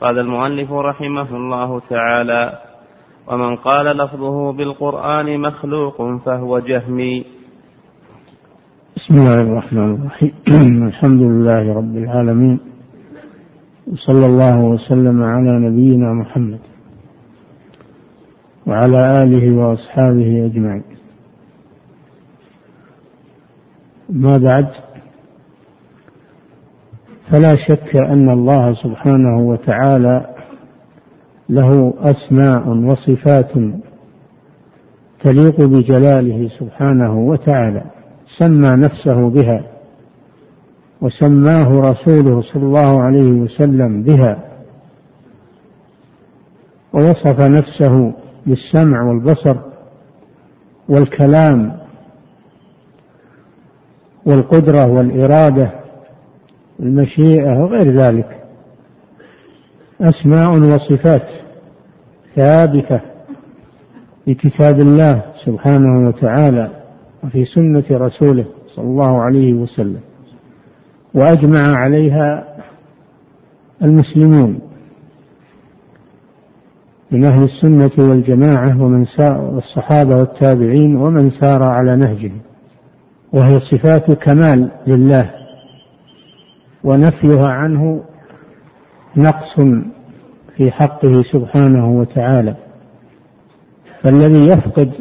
قال المؤلف رحمه الله تعالى ومن قال لفظه بالقرآن مخلوق فهو جهمي. بسم الله الرحمن الرحيم. الحمد لله رب العالمين. وصلى الله وسلم على نبينا محمد وعلى آله وأصحابه أجمعين. ما بعد فلا شك أن الله سبحانه وتعالى له أسماء وصفات تليق بجلاله سبحانه وتعالى. سمى نفسه بها وسماه رسوله صلى الله عليه وسلم بها. ووصف نفسه بالسمع والبصر والكلام والقدرة والإرادة المشيئة وغير ذلك. أسماء وصفات ثابتة في كتاب الله سبحانه وتعالى وفي سنة رسوله صلى الله عليه وسلم وأجمع عليها المسلمون من أهل السنة والجماعة ومن سار الصحابة والتابعين ومن سار على نهجهم وهي صفات كمال لله ونفيها عنه نقص في حقه سبحانه وتعالى. فالذي يفقد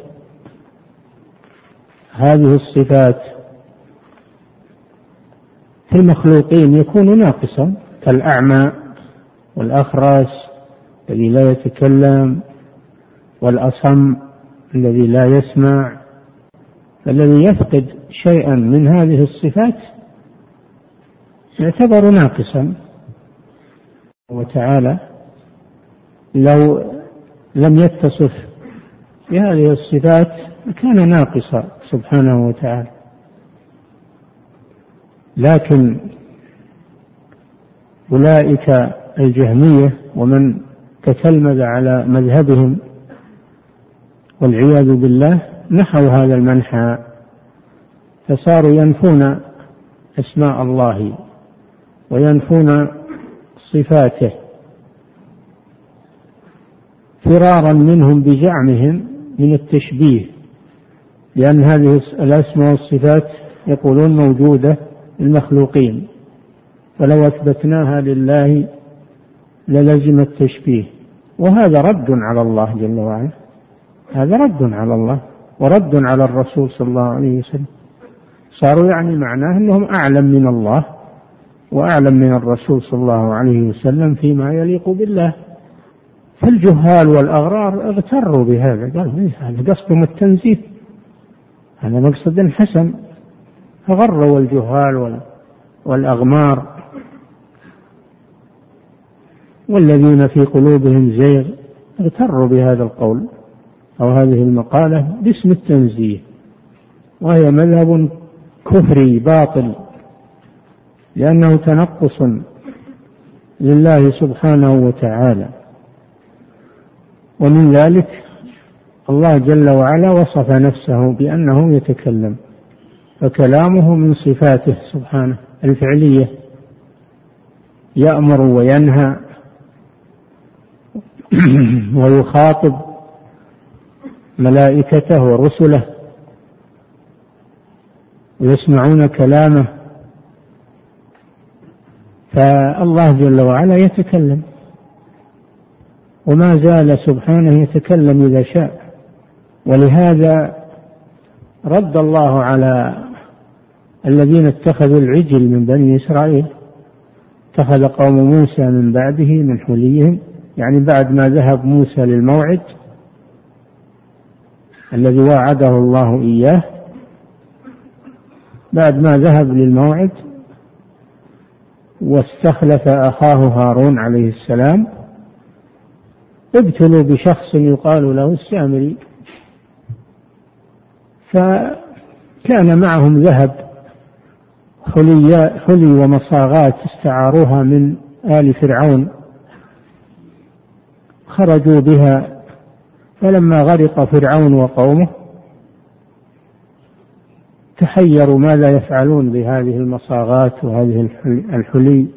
هذه الصفات في المخلوقين يكون ناقصا كالأعمى والأخرس الذي لا يتكلم والأصم الذي لا يسمع. فالذي يفقد شيئا من هذه الصفات يعتبر ناقصا. وتعالى لو لم يتصف بهذه الصفات كان ناقصا سبحانه وتعالى. لكن أولئك الجهمية ومن تتلمذ على مذهبهم والعياذ بالله نحوا هذا المنحى فصاروا ينفون أسماء الله. وينفون صفاته فرارا منهم بزعمهم من التشبيه لأن هذه الأسماء والصفات يقولون موجودة للمخلوقين فلو أثبتناها لله للزم التشبيه. وهذا رد على الله جل وعلا هذا رد على الله ورد على الرسول صلى الله عليه وسلم. صاروا يعني معناه أنهم أعلم من الله وأعلم من الرسول صلى الله عليه وسلم فيما يليق بالله. فالجهال والأغرار اغتروا بهذا. قالوا إيه هذا قصدهم التنزيه. هذا مقصد حسن. فغروا الجهال والأغمار. والذين في قلوبهم زيغ. اغتروا بهذا القول أو هذه المقالة باسم التنزيه. وهي مذهب كفري باطل. لأنه تنقص لله سبحانه وتعالى. ومن ذلك الله جل وعلا وصف نفسه بأنه يتكلم فكلامه من صفاته سبحانه الفعلية يأمر وينهى ويخاطب ملائكته ورسله ويسمعون كلامه فالله جل وعلا يتكلم. وما زال سبحانه يتكلم إذا شاء. ولهذا رد الله على الذين اتخذوا العجل من بني إسرائيل. اتخذ قوم موسى من بعده من حليهم. يعني بعد ما ذهب موسى للموعد الذي وعده الله إياه. بعد ما ذهب للموعد واستخلف أخاه هارون عليه السلام ابتلوا بشخص يقال له السامري. فكان معهم ذهب حلي, حلي ومصاغات استعاروها من آل فرعون. خرجوا بها فلما غرق فرعون وقومه تحيروا ماذا يفعلون بهذه المصاغات وهذه الحلي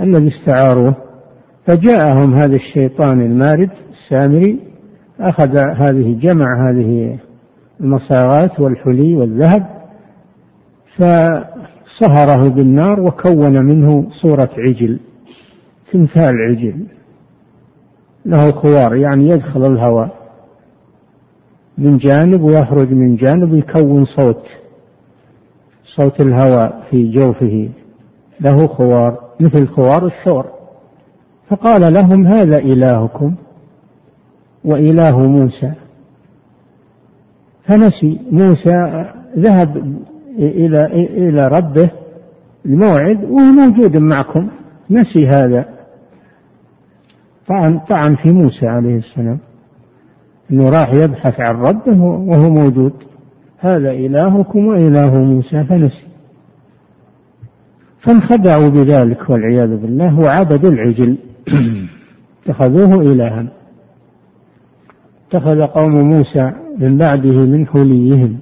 الذي استعاروه. فجاءهم هذا الشيطان المارد السامري أخذ هذه جمع هذه المصاغات والحلي والذهب فصهره بالنار وكون منه صورة عجل تمثال عجل له خوار يعني يدخل الهواء من جانب ويخرج من جانب يكون صوت صوت الهواء في جوفه. له خوار مثل خوار الثور فقال لهم هذا إلهكم وإله موسى. فنسي. موسى ذهب إلى إلى ربه الموعد وهو موجود معكم. نسي هذا. طعن طعن في موسى عليه السلام. إنه راح يبحث عن ربه وهو موجود. هذا إلهكم وإله موسى فنسي. فانخدعوا بذلك والعياذ بالله وعبدوا العجل. اتخذوه إلها. اتخذ قوم موسى من بعده من حليهم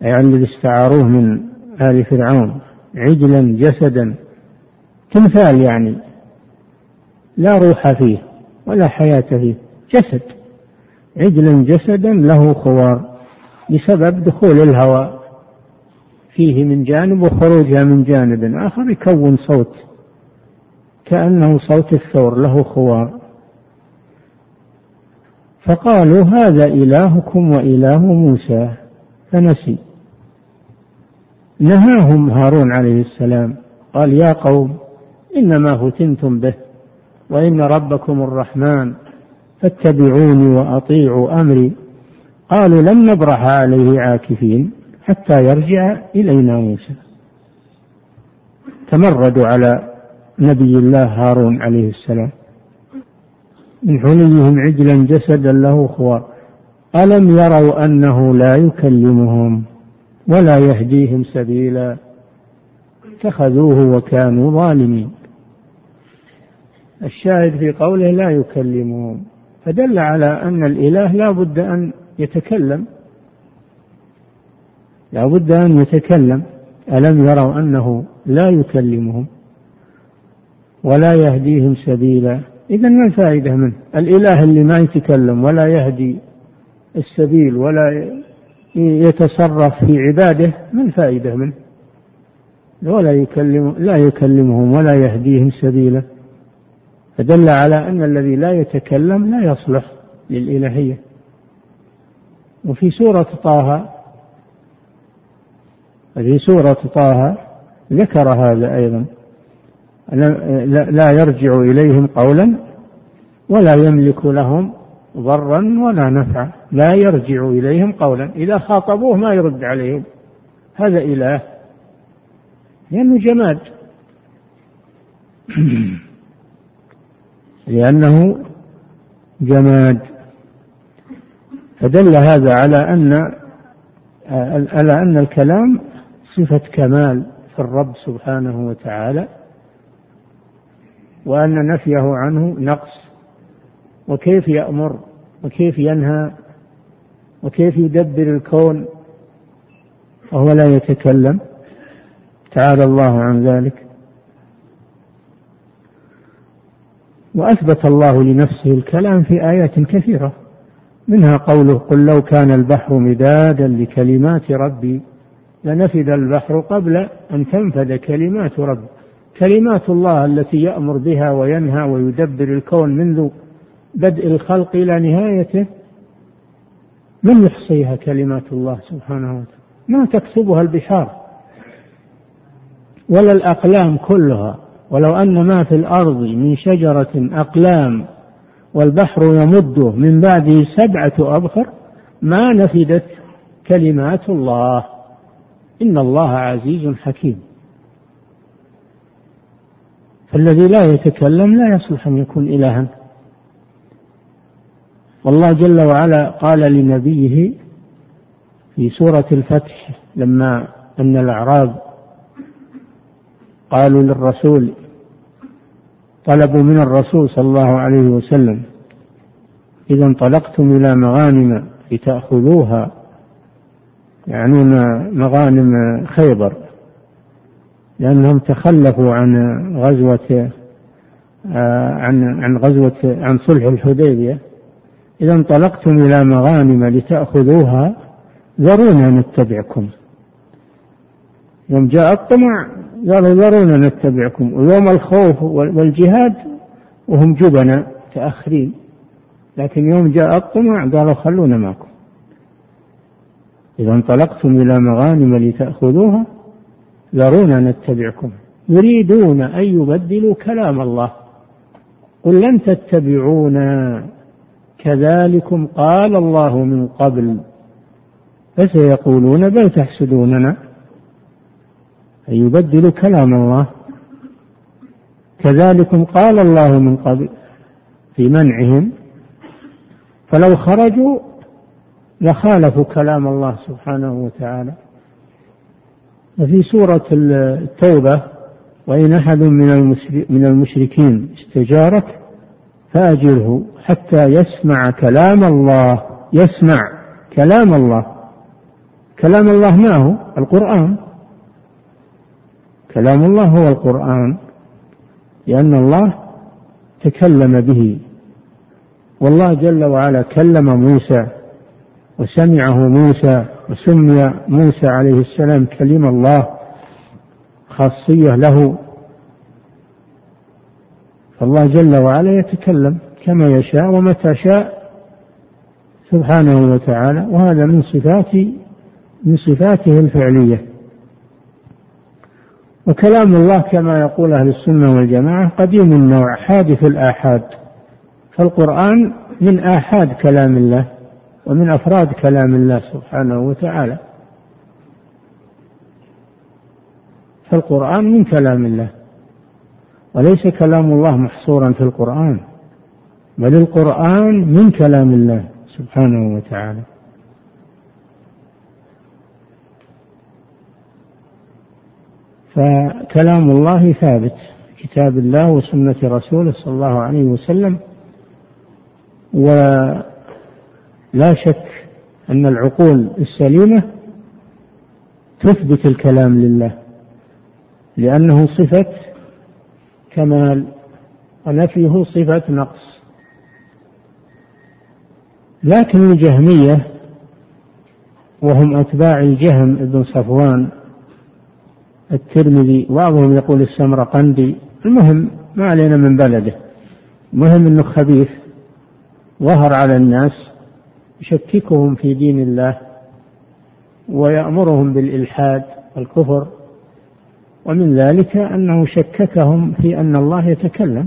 يعني الذي استعاروه من آل فرعون عجلا جسدا. تمثال يعني. لا روح فيه ولا حياة فيه جسد. عجلا جسدا له خوار. بسبب دخول الهواء. فيه من جانب وخروجها من جانب آخر يكون صوت كأنه صوت الثور له خوار. فقالوا هذا إلهكم وإله موسى فنسي. نهاهم هارون عليه السلام. قال يا قوم إنما فتنتم به وإن ربكم الرحمن فاتبعوني وأطيعوا أمري. قالوا لن نبرح عليه عاكفين حتى يرجع إلينا موسى. تمردوا على نبي الله هارون عليه السلام. من حليهم عجلا جسدا له خوار ألم يروا أنه لا يكلمهم ولا يهديهم سبيلا؟ اتخذوه وكانوا ظالمين. الشاهد في قوله لا يكلمهم. فدل على أن الإله لا بد أن يتكلم. لا بد أن يتكلم. ألم يروا أنه لا يكلمهم ولا يهديهم سبيلا. إذا ما الفائدة منه؟ الإله اللي ما يتكلم ولا يهدي السبيل ولا يتصرف في عباده ما الفائدة منه؟ ولا يكلم لا يكلمهم ولا يهديهم سبيلا. فدل على أن الذي لا يتكلم لا يصلح للإلهية. وفي سورة طه. في سورة طه ذكر هذا أيضا لا يرجع إليهم قولا ولا يملك لهم ضرا ولا نفعا. لا يرجع إليهم قولا. إذا خاطبوه ما يرد عليهم. هذا إله. لأنه جماد. لأنه جماد. فدل هذا على أن على أن الكلام صفة كمال في الرب سبحانه وتعالى وأن نفيه عنه نقص وكيف يأمر وكيف ينهى وكيف يدبر الكون وهو لا يتكلم. تعالى الله عن ذلك. وأثبت الله لنفسه الكلام في آيات كثيرة. منها قوله قل لو كان البحر مدادا لكلمات ربي لنفد البحر قبل أن تنفد كلمات ربي. كلمات الله التي يأمر بها وينهى ويدبر الكون منذ بدء الخلق إلى نهايته من يحصيها كلمات الله سبحانه وتعالى؟ ما تكتبها البحار ولا الأقلام كلها. ولو أن ما في الأرض من شجرة أقلام والبحر يمده من بعده سبعة أبخر ما نفدت كلمات الله. إن الله عزيز حكيم. فالذي لا يتكلم لا يصلح أن يكون إلها. والله جل وعلا قال لنبيه في سورة الفتح لما أن الأعراب قالوا للرسول طلبوا من الرسول صلى الله عليه وسلم إذا انطلقتم إلى مغانم لتأخذوها يعنون مغانم خيبر لأنهم تخلفوا عن غزوة آه، عن عن غزوة عن صلح الحديبية. إذا انطلقتم إلى مغانم لتأخذوها ذرونا نتبعكم. يوم جاء الطمع قالوا ذرونا نتبعكم. ويوم الخوف والجهاد وهم جبنا متأخرين لكن يوم جاء الطمع قالوا خلونا معكم. إذا انطلقتم إلى مغانم لتأخذوها ذرونا نتبعكم. يريدون أن يبدلوا كلام الله. قل لن تتبعونا. كذلكم قال الله من قبل. فسيقولون بل تحسدوننا. أن يبدلوا كلام الله. كذلكم قال الله من قبل في منعهم فلو خرجوا لخالفوا كلام الله سبحانه وتعالى. وفي سورة التوبة وإن أحد من المشركين استجارك فأجره حتى يسمع كلام الله. يسمع كلام الله. كلام الله ما هو؟ القرآن. كلام الله هو القرآن لأن الله تكلم به. والله جل وعلا كلم موسى وسمعه موسى وسمي موسى عليه السلام كلم الله خاصية له. فالله جل وعلا يتكلم كما يشاء ومتى شاء سبحانه وتعالى وهذا من صفات من صفاته الفعلية. وكلام الله كما يقول أهل السنة والجماعة قديم النوع حادث الآحاد. فالقرآن من آحاد كلام الله ومن أفراد كلام الله سبحانه وتعالى. فالقرآن من كلام الله. وليس كلام الله محصورا في القرآن بل القرآن من كلام الله سبحانه وتعالى. فكلام الله ثابت. كتاب الله وسنة رسوله صلى الله عليه وسلم. ولا شك أن العقول السليمة تثبت الكلام لله. لأنه صفة كمال ونفيه صفة نقص. لكن الجهمية وهم أتباع الجهم بن صفوان الترمذي بعضهم يقول السمرقندي. المهم ما علينا من بلده. المهم إنه خبيث ظهر على الناس يشككهم في دين الله ويأمرهم بالإلحاد والكفر ومن ذلك أنه شككهم في أن الله يتكلم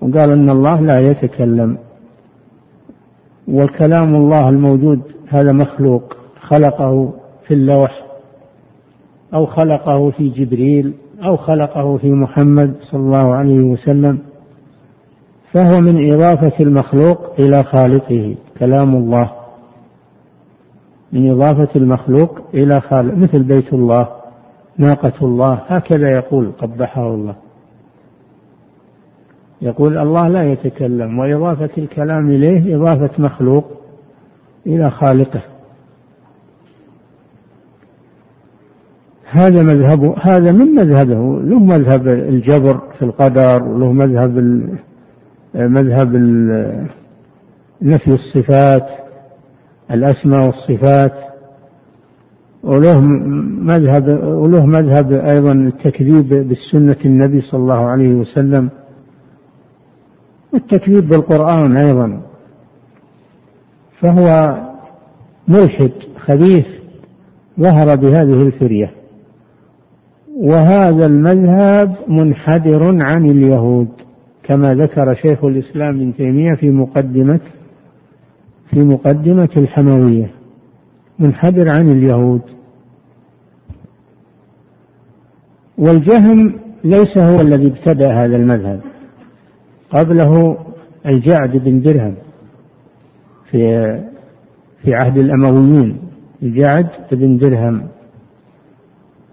وقال أن الله لا يتكلم. والكلام الله الموجود هذا مخلوق خلقه في اللوح أو خلقه في جبريل أو خلقه في محمد صلى الله عليه وسلم فهو من إضافة المخلوق إلى خالقه كلام الله. من إضافة المخلوق إلى خالق مثل بيت الله ناقة الله هكذا يقول قبحه الله. يقول الله لا يتكلم وإضافة الكلام إليه إضافة مخلوق إلى خالقه. هذا مذهبه هذا من مذهبه له مذهب الجبر في القدر وله مذهب مذهب نفي الصفات الأسماء والصفات وله مذهب وله مذهب أيضا التكذيب بالسنة النبي صلى الله عليه وسلم والتكذيب بالقرآن أيضا. فهو ملحد خبيث ظهر بهذه الفرية. وهذا المذهب منحدر عن اليهود كما ذكر شيخ الإسلام ابن تيمية في مقدمة في مقدمة الحموية. منحدر عن اليهود. والجهم ليس هو الذي ابتدأ هذا المذهب. قبله الجعد بن درهم في في عهد الأمويين. الجعد بن درهم.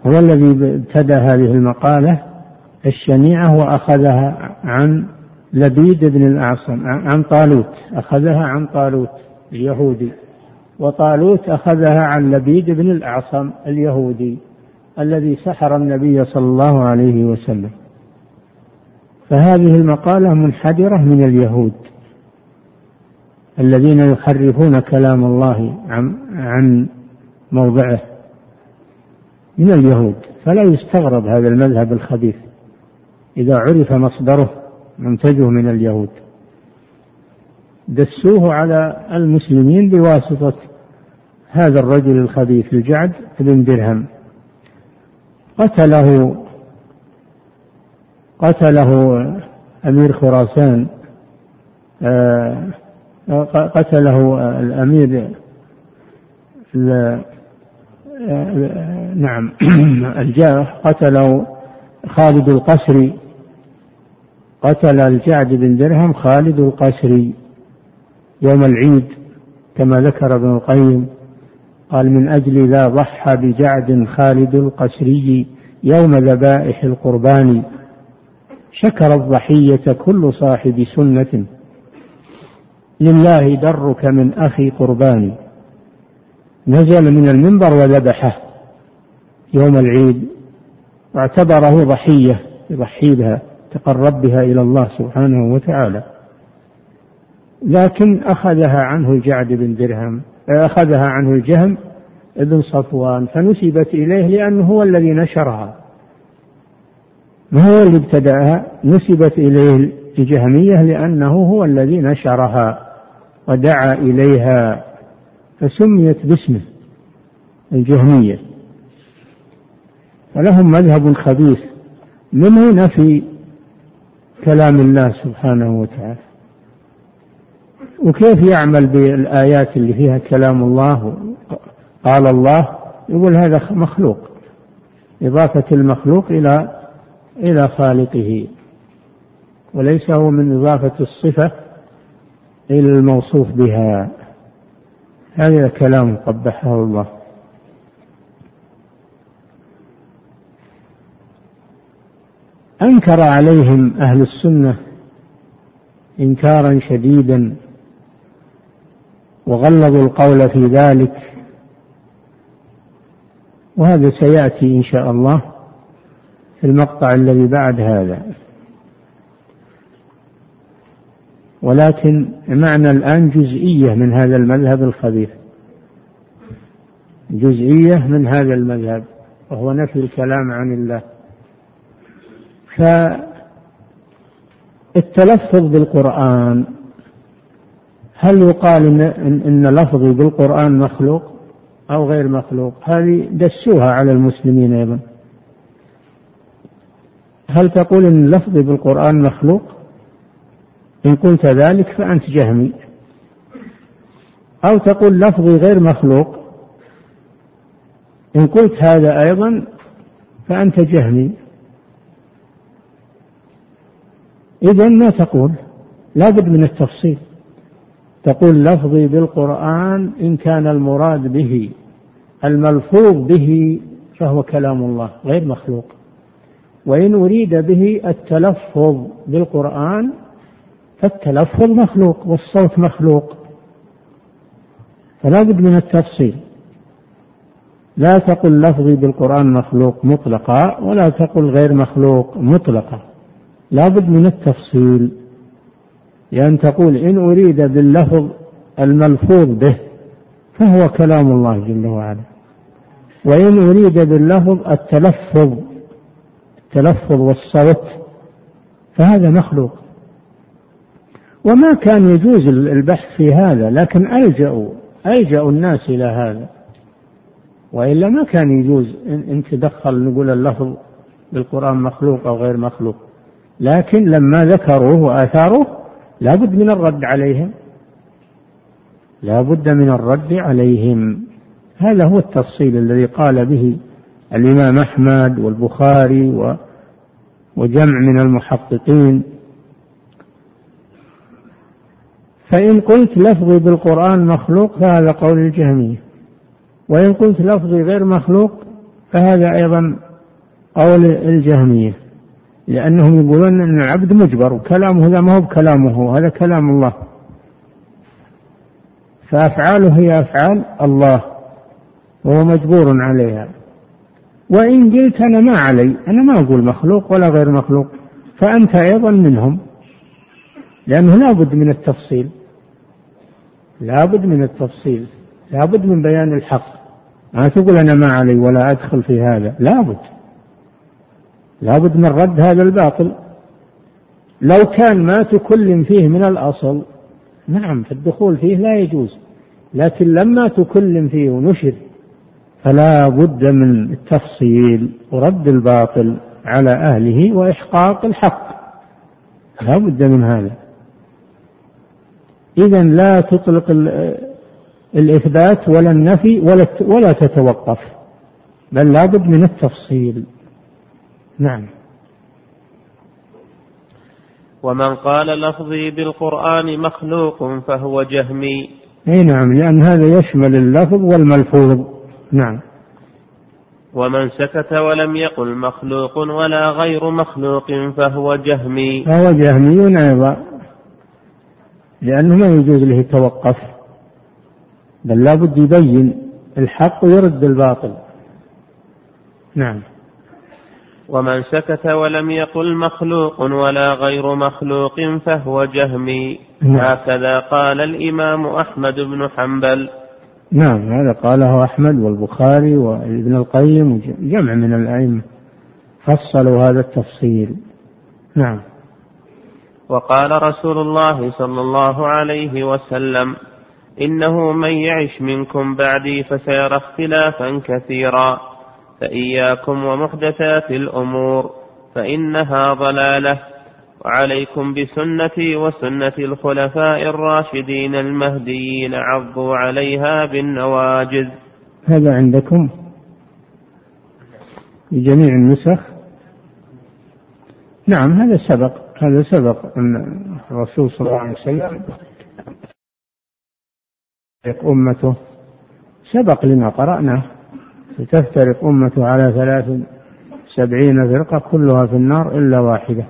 هو الذي ابتدى هذه المقالة الشنيعة وأخذها عن لبيد بن الأعصم عن طالوت أخذها عن طالوت اليهودي وطالوت أخذها عن لبيد بن الأعصم اليهودي الذي سحر النبي صلى الله عليه وسلم. فهذه المقالة منحدرة من اليهود الذين يحرفون كلام الله عن, موضعه. من اليهود فلا يستغرب هذا المذهب الخبيث إذا عرف مصدره منتجه من اليهود. دسوه على المسلمين بواسطة هذا الرجل الخبيث الجعد بن درهم. قتله قتله أمير خراسان آه، قتله الأمير آه، نعم. الجاه قتله خالد القسري. قتل الجعد بن درهم خالد القسري يوم العيد كما ذكر ابن القيم. قال من أجل ذا ضحى بجعد خالد القسري يوم ذبائح القربان شكر الضحية كل صاحب سنة. لله درك من أخي قربان نزل من المنبر وذبحه. يوم العيد واعتبره ضحية يضحي بها تقرب بها إلى الله سبحانه وتعالى. لكن أخذها عنه الجعد بن درهم أخذها عنه الجهم بن صفوان فنسبت إليه لأنه هو الذي نشرها. ما هو اللي ابتدأها؟ نسبت إليه الجهمية لأنه هو الذي نشرها ودعا إليها فسميت باسمه الجهمية. ولهم مذهب خبيث. منه نفي كلام الله سبحانه وتعالى؟ وكيف يعمل بالآيات اللي فيها كلام الله قال الله؟ يقول هذا مخلوق. إضافة المخلوق إلى إلى خالقه. وليس هو من إضافة الصفة إلى الموصوف بها. هذا كلام قبحه الله. أنكر عليهم أهل السنة إنكارا شديدا وغلظوا القول في ذلك وهذا سيأتي إن شاء الله في المقطع الذي بعد هذا. ولكن معنى الآن جزئية من هذا المذهب الخبيث جزئية من هذا المذهب وهو نفي الكلام عن الله. فالتلفظ بالقرآن هل يقال إن, إن لفظي بالقرآن مخلوق أو غير مخلوق؟ هذه دسوها على المسلمين أيضا. هل تقول إن لفظي بالقرآن مخلوق؟ إن قلت ذلك فأنت جهمي. أو تقول لفظي غير مخلوق؟ إن قلت هذا أيضا فأنت جهمي. إذا ما تقول؟ لابد من التفصيل. تقول لفظي بالقرآن إن كان المراد به الملفوظ به فهو كلام الله غير مخلوق. وإن أريد به التلفظ بالقرآن فالتلفظ مخلوق والصوت مخلوق. فلا بد من التفصيل. لا تقل لفظي بالقرآن مخلوق مطلقا ولا تقل غير مخلوق مطلقا. لا بد من التفصيل. لأن تقول إن أريد باللفظ الملفوظ به فهو كلام الله جل وعلا. وإن أريد باللفظ التلفظ التلفظ والصوت فهذا مخلوق. وما كان يجوز البحث في هذا لكن ألجأوا ألجأوا الناس إلى هذا. وإلا ما كان يجوز إن تدخل نقول اللفظ بالقرآن مخلوق أو غير مخلوق. لكن لما ذكروه وآثاروه لا بد من الرد عليهم. لا بد من الرد عليهم. هذا هو التفصيل الذي قال به الإمام أحمد والبخاري وجمع من المحققين. فإن قلت لفظي بالقرآن مخلوق فهذا قول الجهمية. وإن قلت لفظي غير مخلوق فهذا أيضا قول الجهمية. لأنهم يقولون أن العبد مجبر وكلامه هذا ما هو بكلامه هذا كلام الله. فأفعاله هي أفعال الله وهو مجبور عليها. وإن قلت أنا ما علي أنا ما أقول مخلوق ولا غير مخلوق فأنت أيضا منهم. لأنه لا بد من التفصيل. لا بد من التفصيل لا بد من بيان الحق. ما تقول أنا ما علي ولا أدخل في هذا لا بد لا بد من رد هذا الباطل. لو كان ما تكلم فيه من الأصل نعم فالدخول فيه لا يجوز لكن لما تكلم فيه ونشر فلا بد من التفصيل ورد الباطل على أهله وإحقاق الحق. لا بد من هذا. إذا لا تطلق الإثبات ولا النفي ولا ولا تتوقف بل لا بد من التفصيل. نعم. ومن قال لفظي بالقرآن مخلوق فهو جهمي. أي نعم لأن هذا يشمل اللفظ والملفوظ. نعم. ومن سكت ولم يقل مخلوق ولا غير مخلوق فهو جهمي. فهو جهمي أيضا لأنه ما يجوز له يتوقف بل لابد يبين الحق ويرد الباطل. نعم. ومن سكت ولم يقل مخلوق ولا غير مخلوق فهو جهمي. نعم. هكذا قال الإمام أحمد بن حنبل. نعم هذا قاله أحمد والبخاري وابن القيم وجمع من الأئمة. فصلوا هذا التفصيل. نعم. وقال رسول الله صلى الله عليه وسلم إنه من يعش منكم بعدي فسيرى اختلافا كثيرا. فإياكم ومحدثات الأمور فإنها ضلالة. وعليكم بسنتي وسنة الخلفاء الراشدين المهديين عضوا عليها بالنواجذ. هذا عندكم؟ في جميع النسخ؟ نعم هذا سبق. هذا سبق أن الرسول صلى الله عليه وسلم أمته سبق لما قرأناه. ستفترق أمته على ثلاث سبعين فرقة كلها في النار إلا واحدة.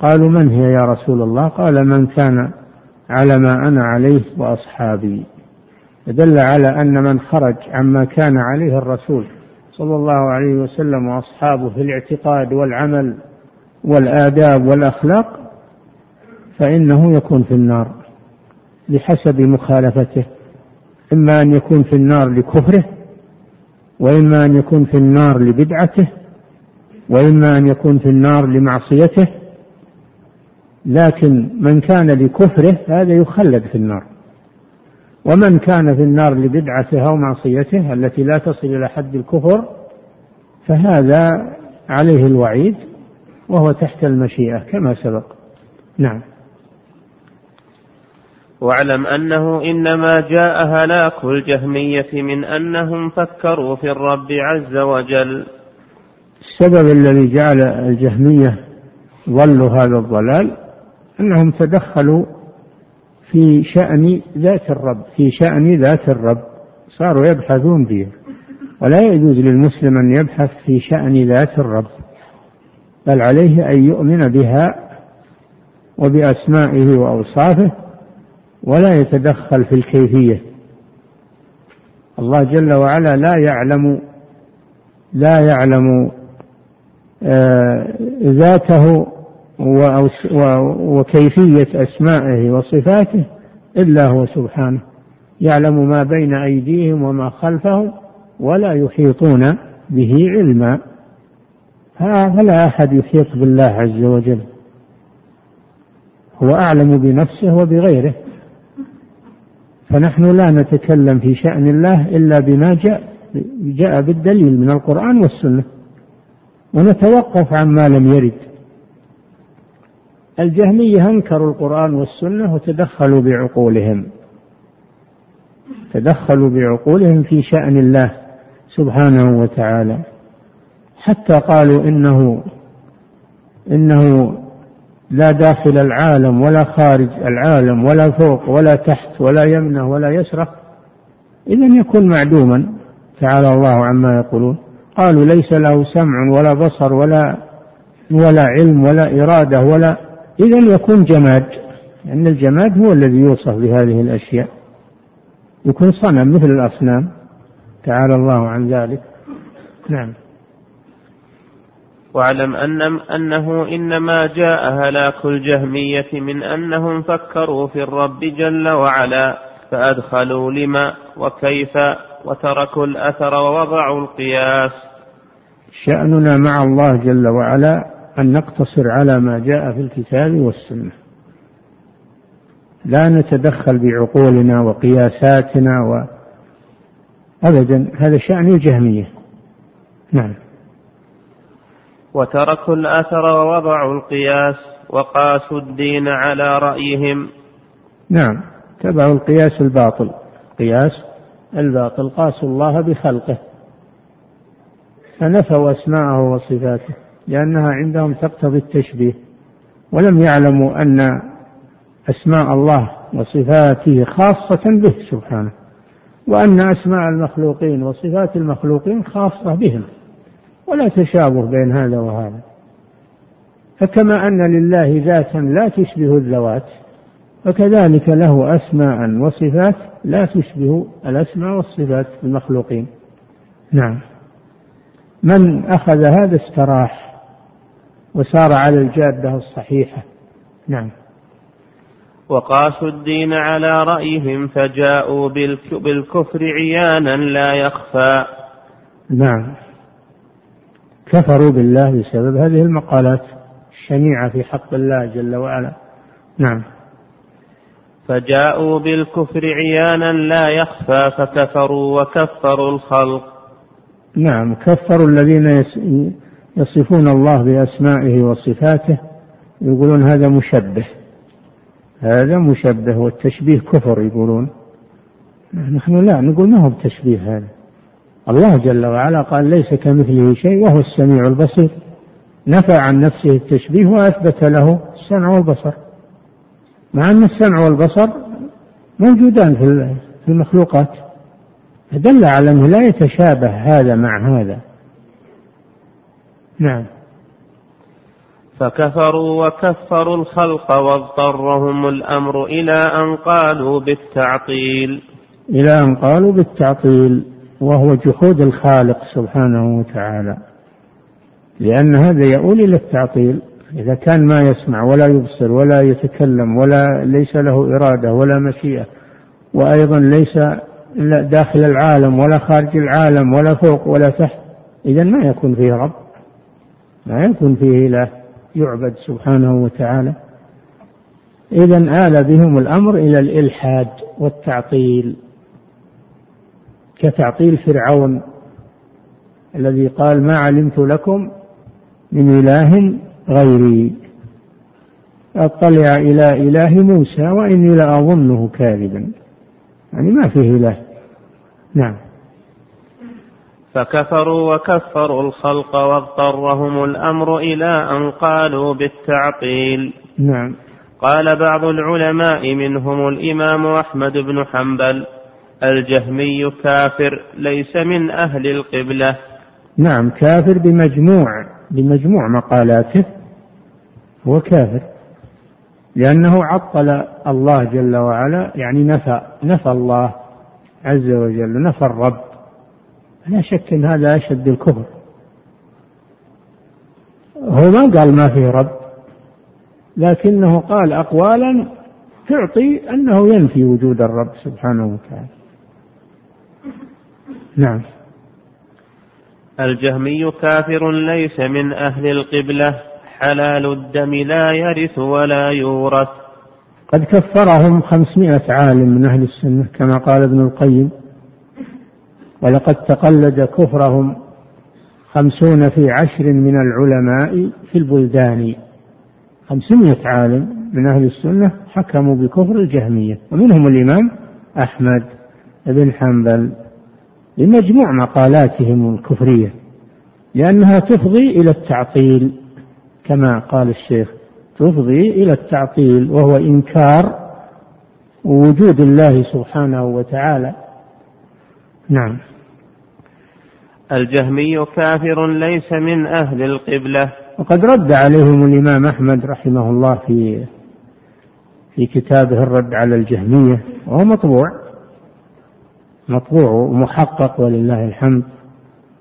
قالوا من هي يا رسول الله؟ قال من كان على ما أنا عليه وأصحابي. دل على أن من خرج عما كان عليه الرسول صلى الله عليه وسلم وأصحابه في الاعتقاد والعمل والآداب والأخلاق فإنه يكون في النار بحسب مخالفته. إما أن يكون في النار لكفره وإما أن يكون في النار لبدعته وإما أن يكون في النار لمعصيته لكن من كان لكفره هذا يخلد في النار. ومن كان في النار لبدعته أو معصيته التي لا تصل إلى حد الكفر فهذا عليه الوعيد وهو تحت المشيئة كما سبق. نعم. واعلم أنه إنما جاء هلاك الجهمية من أنهم فكروا في الرب عز وجل. السبب الذي جعل الجهمية ظلوا هذا الضلال أنهم تدخلوا في شأن ذات الرب في شأن ذات الرب صاروا يبحثون فيه ولا يجوز للمسلم أن يبحث في شأن ذات الرب بل عليه أن يؤمن بها وبأسمائه وأوصافه ولا يتدخل في الكيفية. الله جل وعلا لا يعلم لا يعلم آه، ذاته وكيفية أسمائه وصفاته إلا هو سبحانه. يعلم ما بين أيديهم وما خلفهم ولا يحيطون به علما. فلا أحد يحيط بالله عز وجل. هو أعلم بنفسه وبغيره. فنحن لا نتكلم في شأن الله إلا بما جاء جاء بالدليل من القرآن والسنة. ونتوقف عما لم يرد. الجهمية أنكروا القرآن والسنة وتدخلوا بعقولهم. تدخلوا بعقولهم في شأن الله سبحانه وتعالى. حتى قالوا إنه إنه لا داخل العالم ولا خارج العالم ولا فوق ولا تحت ولا يمنه ولا يسره إذا يكون معدوما. تعالى الله عما يقولون. قالوا ليس له سمع ولا بصر ولا ولا علم ولا إرادة ولا إذا يكون جماد لأن الجماد هو الذي يوصف بهذه الأشياء. يكون صنم مثل الأصنام. تعالى الله عن ذلك. نعم. واعلم أن أنه إنما جاء هلاك الجهمية من أنهم فكروا في الرب جل وعلا فأدخلوا لما وكيف وتركوا الأثر ووضعوا القياس. شأننا مع الله جل وعلا أن نقتصر على ما جاء في الكتاب والسنة. لا نتدخل بعقولنا وقياساتنا و أبدا هذا شأن الجهمية. نعم. وتركوا الأثر ووضعوا القياس وقاسوا الدين على رأيهم. نعم تبعوا القياس الباطل. قياس الباطل قاسوا الله بخلقه. فنفوا أسماءه وصفاته لأنها عندهم تقتضي التشبيه. ولم يعلموا أن أسماء الله وصفاته خاصة به سبحانه وأن أسماء المخلوقين وصفات المخلوقين خاصة بهم. ولا تشابه بين هذا وهذا. فكما أن لله ذاتا لا تشبه الذوات فكذلك له أسماء وصفات لا تشبه الأسماء والصفات المخلوقين. نعم. من أخذ هذا استراح وسار على الجادة الصحيحة. نعم. وقاسوا الدين على رأيهم فجاءوا بالكفر عيانا لا يخفى. نعم. كفروا بالله بسبب هذه المقالات الشنيعة في حق الله جل وعلا. نعم. فجاءوا بالكفر عيانا لا يخفى فكفروا وكفروا الخلق. نعم. كفروا الذين يصفون الله بأسمائه وصفاته يقولون هذا مشبه. هذا مشبه والتشبيه كفر يقولون. نحن لا نقول ما هو بتشبيه هذا. الله جل وعلا قال ليس كمثله شيء وهو السميع البصير. نفى عن نفسه التشبيه وأثبت له السمع والبصر. مع أن السمع والبصر موجودان في المخلوقات. فدل على أنه لا يتشابه هذا مع هذا. نعم. فكفروا وكفروا الخلق واضطرهم الأمر إلى أن قالوا بالتعطيل. إلى أن قالوا بالتعطيل. وهو جحود الخالق سبحانه وتعالى. لأن هذا يؤول إلى التعطيل. إذا كان ما يسمع ولا يبصر ولا يتكلم ولا ليس له إرادة ولا مشيئة وأيضا ليس داخل العالم ولا خارج العالم ولا فوق ولا تحت إذا ما يكون فيه رب ما يكون فيه إله يعبد سبحانه وتعالى. إذا آل بهم الأمر إلى الإلحاد والتعطيل. كتعطيل فرعون الذي قال ما علمت لكم من إله غيري. أطلع إلى إله موسى وإني لأظنه كاذبا. يعني ما فيه إله. نعم. فكفروا وكفروا الخلق واضطرهم الأمر إلى أن قالوا بالتعطيل. نعم. قال بعض العلماء منهم الإمام أحمد بن حنبل الجهمي كافر ليس من أهل القبلة. نعم كافر بمجموع بمجموع مقالاته هو كافر. لأنه عطل الله جل وعلا يعني نفى نفى الله عز وجل نفى الرب. لا شك أن هذا أشد الكفر. هو ما قال ما فيه رب لكنه قال أقوالا تعطي أنه ينفي وجود الرب سبحانه وتعالى. نعم. الجهمي كافر ليس من أهل القبلة حلال الدم لا يرث ولا يورث. قد كفرهم خمسمائة عالم من أهل السنة كما قال ابن القيم. ولقد تقلد كفرهم خمسون في عشر من العلماء في البلدان. خمسمائة عالم من أهل السنة حكموا بكفر الجهمية. ومنهم الإمام أحمد بن حنبل. لمجموع مقالاتهم الكفرية لأنها تفضي إلى التعطيل كما قال الشيخ تفضي إلى التعطيل وهو إنكار وجود الله سبحانه وتعالى. نعم. الجهمي كافر ليس من أهل القبلة. وقد رد عليهم الإمام أحمد رحمه الله في في كتابه الرد على الجهمية وهو مطبوع. مطبوع ومحقق ولله الحمد.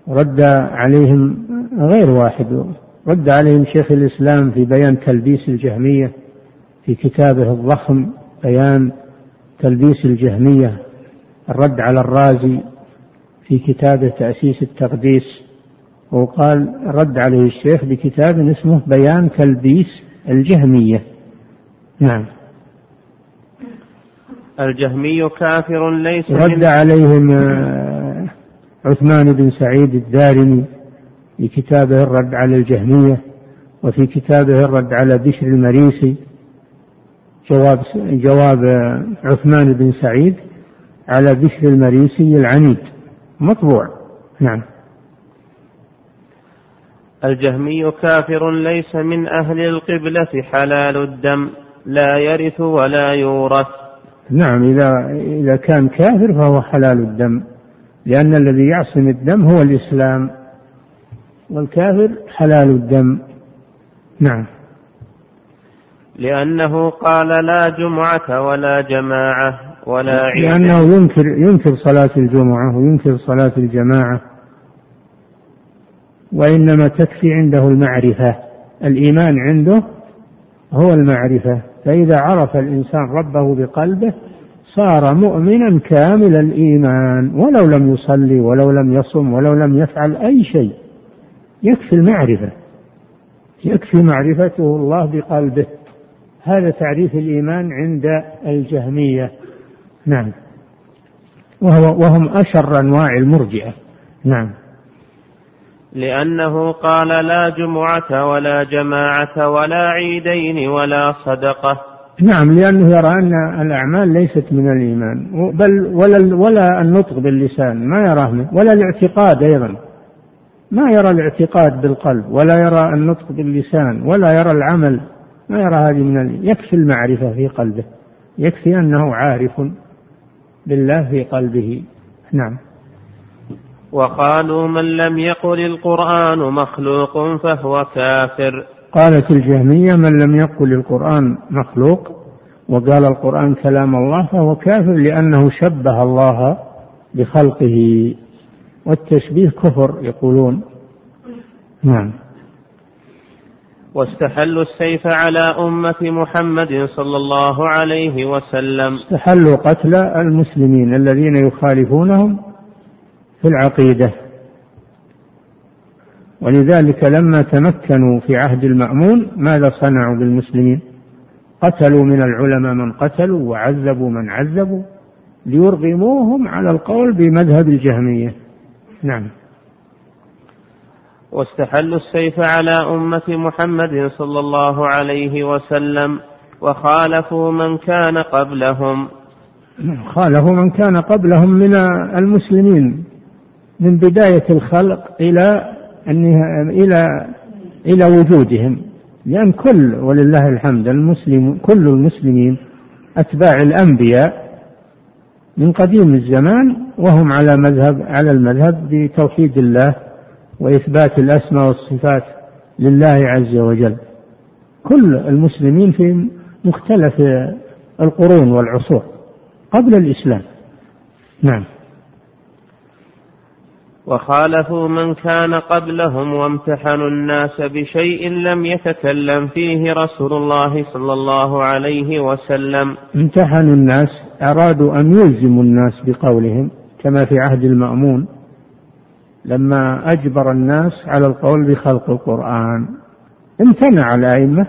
رد عليهم غير واحد. رد عليهم شيخ الإسلام في بيان تلبيس الجهمية في كتابه الضخم بيان تلبيس الجهمية الرد على الرازي في كتابه تأسيس التقديس. وقال رد عليه الشيخ بكتاب اسمه بيان تلبيس الجهمية. نعم. الجهمي كافر ليس رد عليهم آه، عثمان بن سعيد الدارمي في كتابه الرد على الجهمية وفي كتابه الرد على بشر المريسي جواب جواب عثمان بن سعيد على بشر المريسي العنيد. مطبوع. نعم. الجهمي كافر ليس من أهل القبلة حلال الدم لا يرث ولا يورث. نعم إذا إذا كان كافر فهو حلال الدم لأن الذي يعصم الدم هو الإسلام والكافر حلال الدم. نعم. لأنه قال لا جمعة ولا جماعة ولا عيد. لأنه ينكر ينكر صلاة الجمعة وينكر صلاة الجماعة وإنما تكفي عنده المعرفة. الإيمان عنده هو المعرفة. فإذا عرف الإنسان ربه بقلبه صار مؤمنا كامل الإيمان ولو لم يصلي ولو لم يصم ولو لم يفعل أي شيء. يكفي المعرفة. يكفي معرفته الله بقلبه. هذا تعريف الإيمان عند الجهمية. نعم. وهو وهم أشر أنواع المرجئة. نعم. لأنه قال لا جمعة ولا جماعة ولا عيدين ولا صدقة. نعم لأنه يرى أن الأعمال ليست من الإيمان. بل ولا ولا النطق باللسان ما يراه منه ولا الاعتقاد أيضا. ما يرى الاعتقاد بالقلب ولا يرى النطق باللسان ولا يرى العمل. ما يرى هذه من يكفي المعرفة في قلبه. يكفي أنه عارف بالله في قلبه. نعم. وقالوا من لم يقل القرآن مخلوق فهو كافر. قالت الجهمية من لم يقل القرآن مخلوق وقال القرآن كلام الله فهو كافر لأنه شبه الله بخلقه. والتشبيه كفر يقولون. نعم. واستحلوا السيف على أمة محمد صلى الله عليه وسلم. استحلوا قتل المسلمين الذين يخالفونهم في العقيدة. ولذلك لما تمكنوا في عهد المأمون ماذا صنعوا بالمسلمين؟ قتلوا من العلماء من قتلوا وعذبوا من عذبوا ليرغموهم على القول بمذهب الجهمية. نعم. واستحلوا السيف على أمة محمد صلى الله عليه وسلم وخالفوا من كان قبلهم. خالفوا من كان قبلهم من المسلمين. من بداية الخلق إلى إلى إلى وجودهم لأن كل ولله الحمد المسلم كل المسلمين أتباع الأنبياء من قديم الزمان وهم على مذهب على المذهب بتوحيد الله وإثبات الأسماء والصفات لله عز وجل. كل المسلمين في مختلف القرون والعصور قبل الإسلام. نعم. وخالفوا من كان قبلهم وامتحنوا الناس بشيء لم يتكلم فيه رسول الله صلى الله عليه وسلم. امتحنوا الناس أرادوا أن يلزموا الناس بقولهم كما في عهد المأمون لما أجبر الناس على القول بخلق القرآن. امتنع الأئمة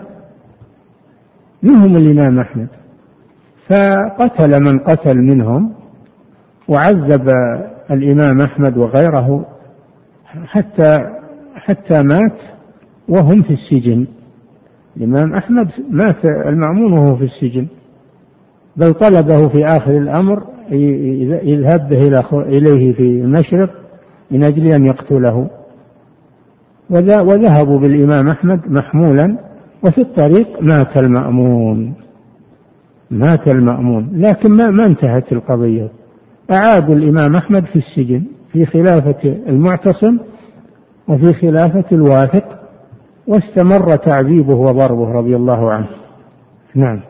منهم الإمام أحمد فقتل من قتل منهم وعذب الإمام أحمد وغيره حتى حتى مات وهم في السجن. الإمام أحمد مات المأمون وهو في السجن. بل طلبه في آخر الأمر يذهب به إليه في المشرق من أجل أن يقتله. وذهبوا بالإمام أحمد محمولا وفي الطريق مات المأمون. مات المأمون. لكن ما, ما انتهت القضية. أعادوا الإمام أحمد في السجن في خلافة المعتصم وفي خلافة الواثق واستمر تعذيبه وضربه رضي الله عنه. نعم.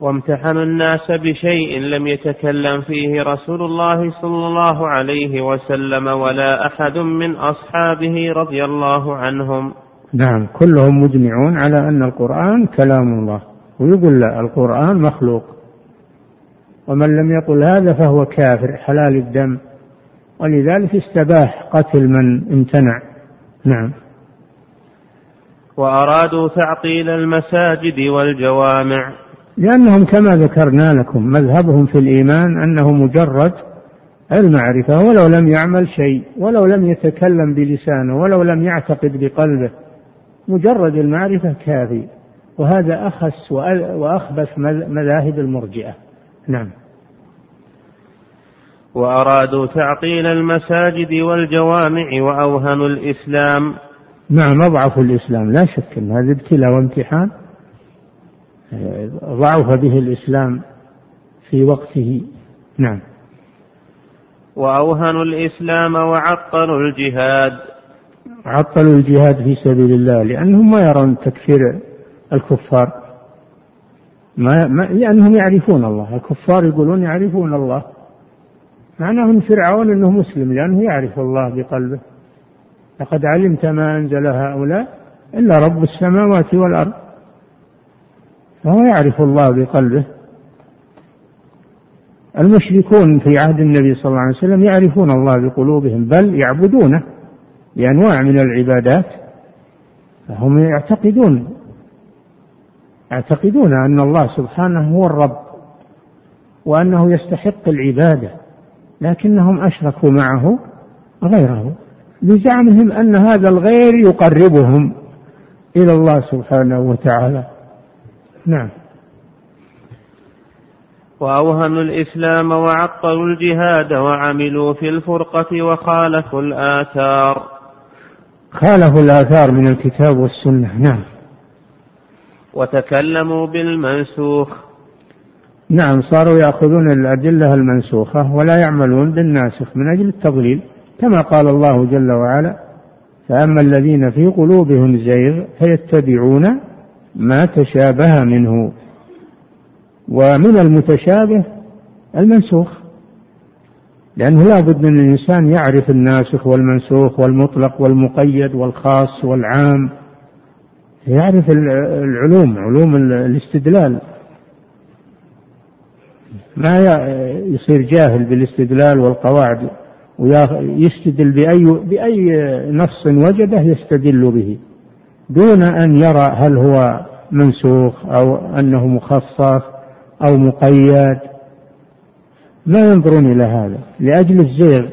وامتحنوا الناس بشيء لم يتكلم فيه رسول الله صلى الله عليه وسلم ولا أحد من أصحابه رضي الله عنهم. نعم. كلهم مجمعون على أن القرآن كلام الله ويقول لا القرآن مخلوق. ومن لم يقل هذا فهو كافر حلال الدم. ولذلك استباح قتل من امتنع. نعم. وأرادوا تعطيل المساجد والجوامع. لأنهم كما ذكرنا لكم مذهبهم في الإيمان أنه مجرد المعرفة ولو لم يعمل شيء ولو لم يتكلم بلسانه ولو لم يعتقد بقلبه. مجرد المعرفة كافي. وهذا أخس وأخبث مذاهب المرجئة. نعم. وأرادوا تعطيل المساجد والجوامع وأوهنوا الإسلام. نعم أضعفوا الإسلام. لا شك أن هذا ابتلاء وامتحان. ضعف به الإسلام في وقته. نعم. وأوهنوا الإسلام وعطلوا الجهاد. عطلوا الجهاد في سبيل الله لأنهم ما يرون تكفير الكفار. ما, ما لأنهم يعرفون الله. الكفار يقولون يعرفون الله. معناه من فرعون أنه مسلم لأنه يعرف الله بقلبه. لقد علمت ما أنزل هؤلاء إلا رب السماوات والأرض. فهو يعرف الله بقلبه. المشركون في عهد النبي صلى الله عليه وسلم يعرفون الله بقلوبهم بل يعبدونه بأنواع من العبادات. فهم يعتقدون يعتقدون أن الله سبحانه هو الرب وأنه يستحق العبادة لكنهم أشركوا معه غيره بزعمهم أن هذا الغير يقربهم إلى الله سبحانه وتعالى. نعم. وأوهنوا الإسلام وعطلوا الجهاد وعملوا في الفرقة وخالفوا الآثار. خالفوا الآثار من الكتاب والسنة. نعم. وتكلموا بالمنسوخ. نعم صاروا يأخذون الأدلة المنسوخة ولا يعملون بالناسخ من أجل التضليل كما قال الله جل وعلا فأما الذين في قلوبهم زيغ فيتبعون ما تشابه منه. ومن المتشابه المنسوخ لأنه لا بد من الإنسان يعرف الناسخ والمنسوخ والمطلق والمقيد والخاص والعام. يعرف العلوم علوم الاستدلال. ما يصير جاهل بالاستدلال والقواعد ويستدل بأي بأي نص وجده يستدل به دون أن يرى هل هو منسوخ أو أنه مخصص أو مقيد. ما ينظرون إلى هذا لأجل الزيغ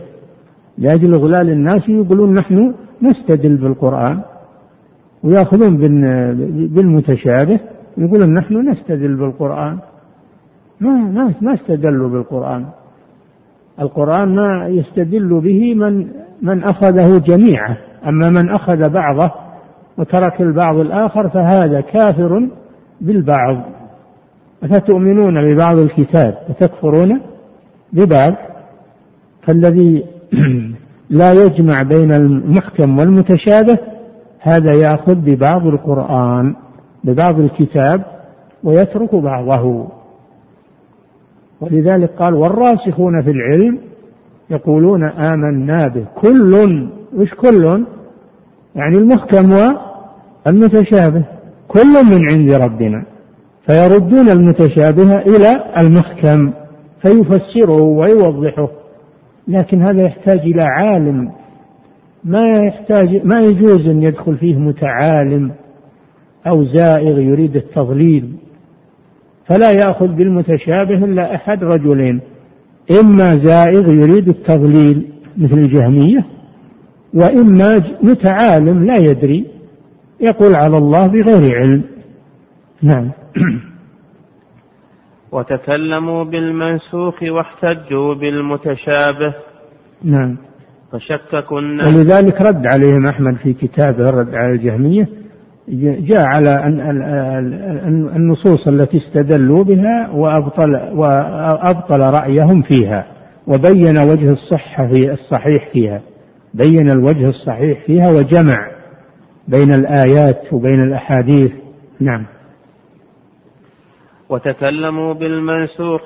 لأجل إضلال الناس يقولون نحن نستدل بالقرآن. ويأخذون بالمتشابه يقولون نحن نستدل بالقرآن. ما ما ما استدلوا بالقرآن. القرآن ما يستدل به من من أخذه جميعه. أما من أخذ بعضه وترك البعض الآخر فهذا كافر بالبعض. أفتؤمنون ببعض الكتاب؟ وتكفرون ببعض؟ فالذي لا يجمع بين المحكم والمتشابه هذا يأخذ ببعض القرآن ببعض الكتاب ويترك بعضه. ولذلك قال والراسخون في العلم يقولون آمنا به كل وش كل يعني المحكم والمتشابه كل من عند ربنا. فيردون المتشابه إلى المحكم فيفسره ويوضحه. لكن هذا يحتاج إلى عالم ما يحتاج ما يجوز أن يدخل فيه متعالم أو زائغ يريد التضليل. فلا يأخذ بالمتشابه إلا أحد رجلين. إما زائغ يريد التضليل مثل الجهمية وإما متعالم لا يدري يقول على الله بغير علم. نعم. وتكلموا بالمنسوخ واحتجوا بالمتشابه. نعم. الناس ولذلك رد عليهم أحمد في كتابه الرد على الجهمية جاء على النصوص التي استدلوا بها وأبطل, وأبطل رأيهم فيها وبين وجه الصحة في الصحيح فيها بين الوجه الصحيح فيها وجمع بين الآيات وبين الأحاديث. نعم. وتكلموا بالمنسوخ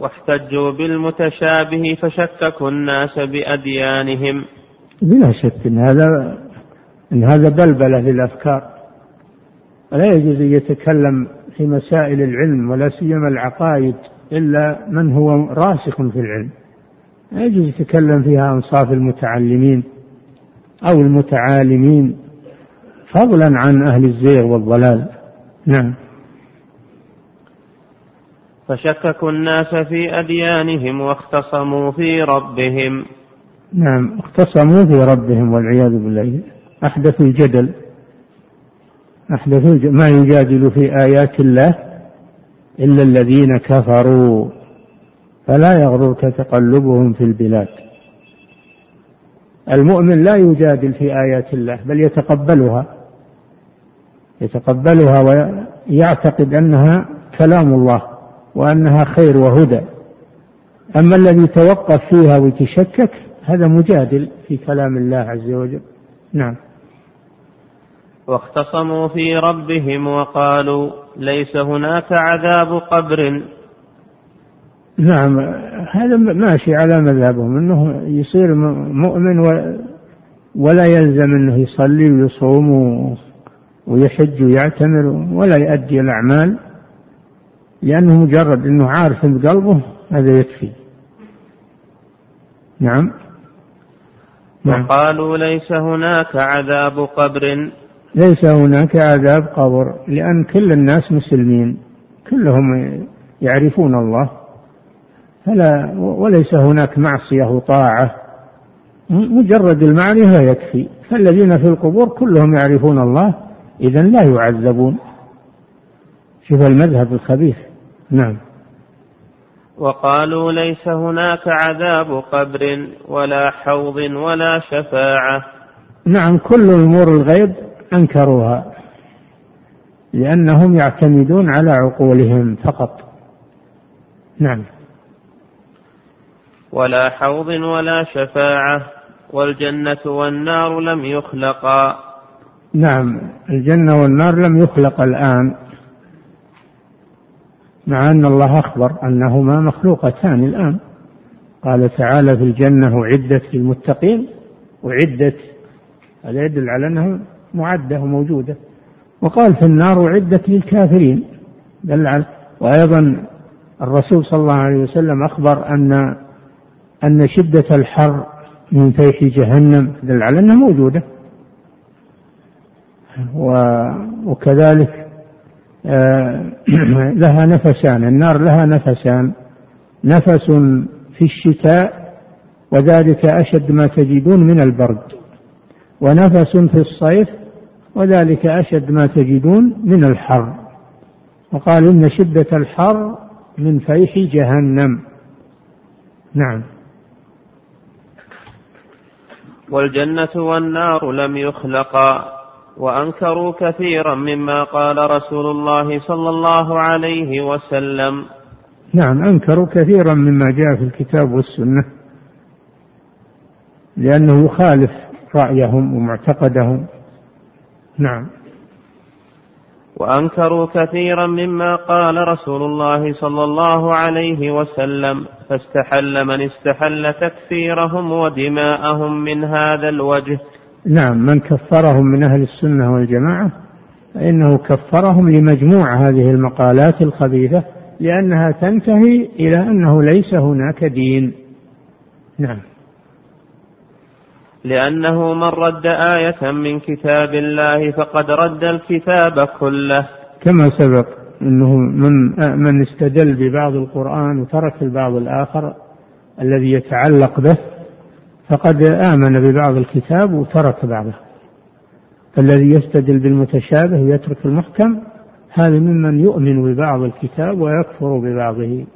واحتجوا بالمتشابه فشككوا الناس بأديانهم. بلا شك إن هذا إن هذا بلبلة للأفكار. لا يجوز أن يتكلم في مسائل العلم ولا سيما العقائد إلا من هو راسخ في العلم. لا يجوز يتكلم فيها انصاف المتعلمين أو المتعالمين فضلا عن أهل الزيغ والضلال. نعم. فشككوا الناس في أديانهم واختصموا في ربهم. نعم اختصموا في ربهم والعياذ بالله. أحدثوا الجدل أحدثوا ما يجادل في آيات الله إلا الذين كفروا فلا يغررك تقلبهم في البلاد. المؤمن لا يجادل في آيات الله بل يتقبلها يتقبلها ويعتقد أنها كلام الله. وأنها خير وهدى. أما الذي يتوقف فيها ويتشكك هذا مجادل في كلام الله عز وجل. نعم. واختصموا في ربهم وقالوا ليس هناك عذاب قبر. نعم. هذا ماشي على مذهبهم إنه يصير مؤمن ولا يلزم إنه يصلي ويصوم ويحج ويعتمر ولا يؤدي الأعمال. لأنه مجرد إنه عارف بقلبه هذا يكفي. نعم. نعم. وقالوا ليس هناك عذاب قبر. ليس هناك عذاب قبر لأن كل الناس مسلمين كلهم يعرفون الله. فلا وليس هناك معصية وطاعة مجرد المعرفة يكفي. فالذين في القبور كلهم يعرفون الله إذا لا يعذبون. شوف المذهب الخبيث. نعم. وقالوا ليس هناك عذاب قبر ولا حوض ولا شفاعة. نعم كل أمور الغيب أنكروها لأنهم يعتمدون على عقولهم فقط. نعم. ولا حوض ولا شفاعة والجنة والنار لم يخلقا. نعم الجنة والنار لم يخلق الآن. مع أن الله أخبر أنهما مخلوقتان الآن. قال تعالى في الجنة أعدت للمتقين أعدت هذا يدل على أنها معدة وموجودة. وقال في النار أعدت للكافرين. دل على وأيضا الرسول صلى الله عليه وسلم أخبر أن أن شدة الحر من فيح جهنم دل على أنها موجودة. وكذلك لها نفسان النار لها نفسان نفس في الشتاء وذلك أشد ما تجدون من البرد ونفس في الصيف وذلك أشد ما تجدون من الحر. وقال إن شدة الحر من فيح جهنم. نعم. والجنة والنار لم يخلقا. وأنكروا كثيرا مما قال رسول الله صلى الله عليه وسلم. نعم أنكروا كثيرا مما جاء في الكتاب والسنة لأنه يخالف رأيهم ومعتقدهم. نعم. وأنكروا كثيرا مما قال رسول الله صلى الله عليه وسلم فاستحل من استحل تكفيرهم ودماءهم من هذا الوجه. نعم من كفرهم من أهل السنة والجماعة فإنه كفرهم لمجموع هذه المقالات الخبيثة لأنها تنتهي إلى أنه ليس هناك دين. نعم. لأنه من رد آية من كتاب الله فقد رد الكتاب كله. كما سبق أنه من من استدل ببعض القرآن وترك البعض الآخر الذي يتعلق به فقد آمن ببعض الكتاب وترك بعضه. فالذي يستدل بالمتشابه ويترك المحكم هذا ممن يؤمن ببعض الكتاب ويكفر ببعضه.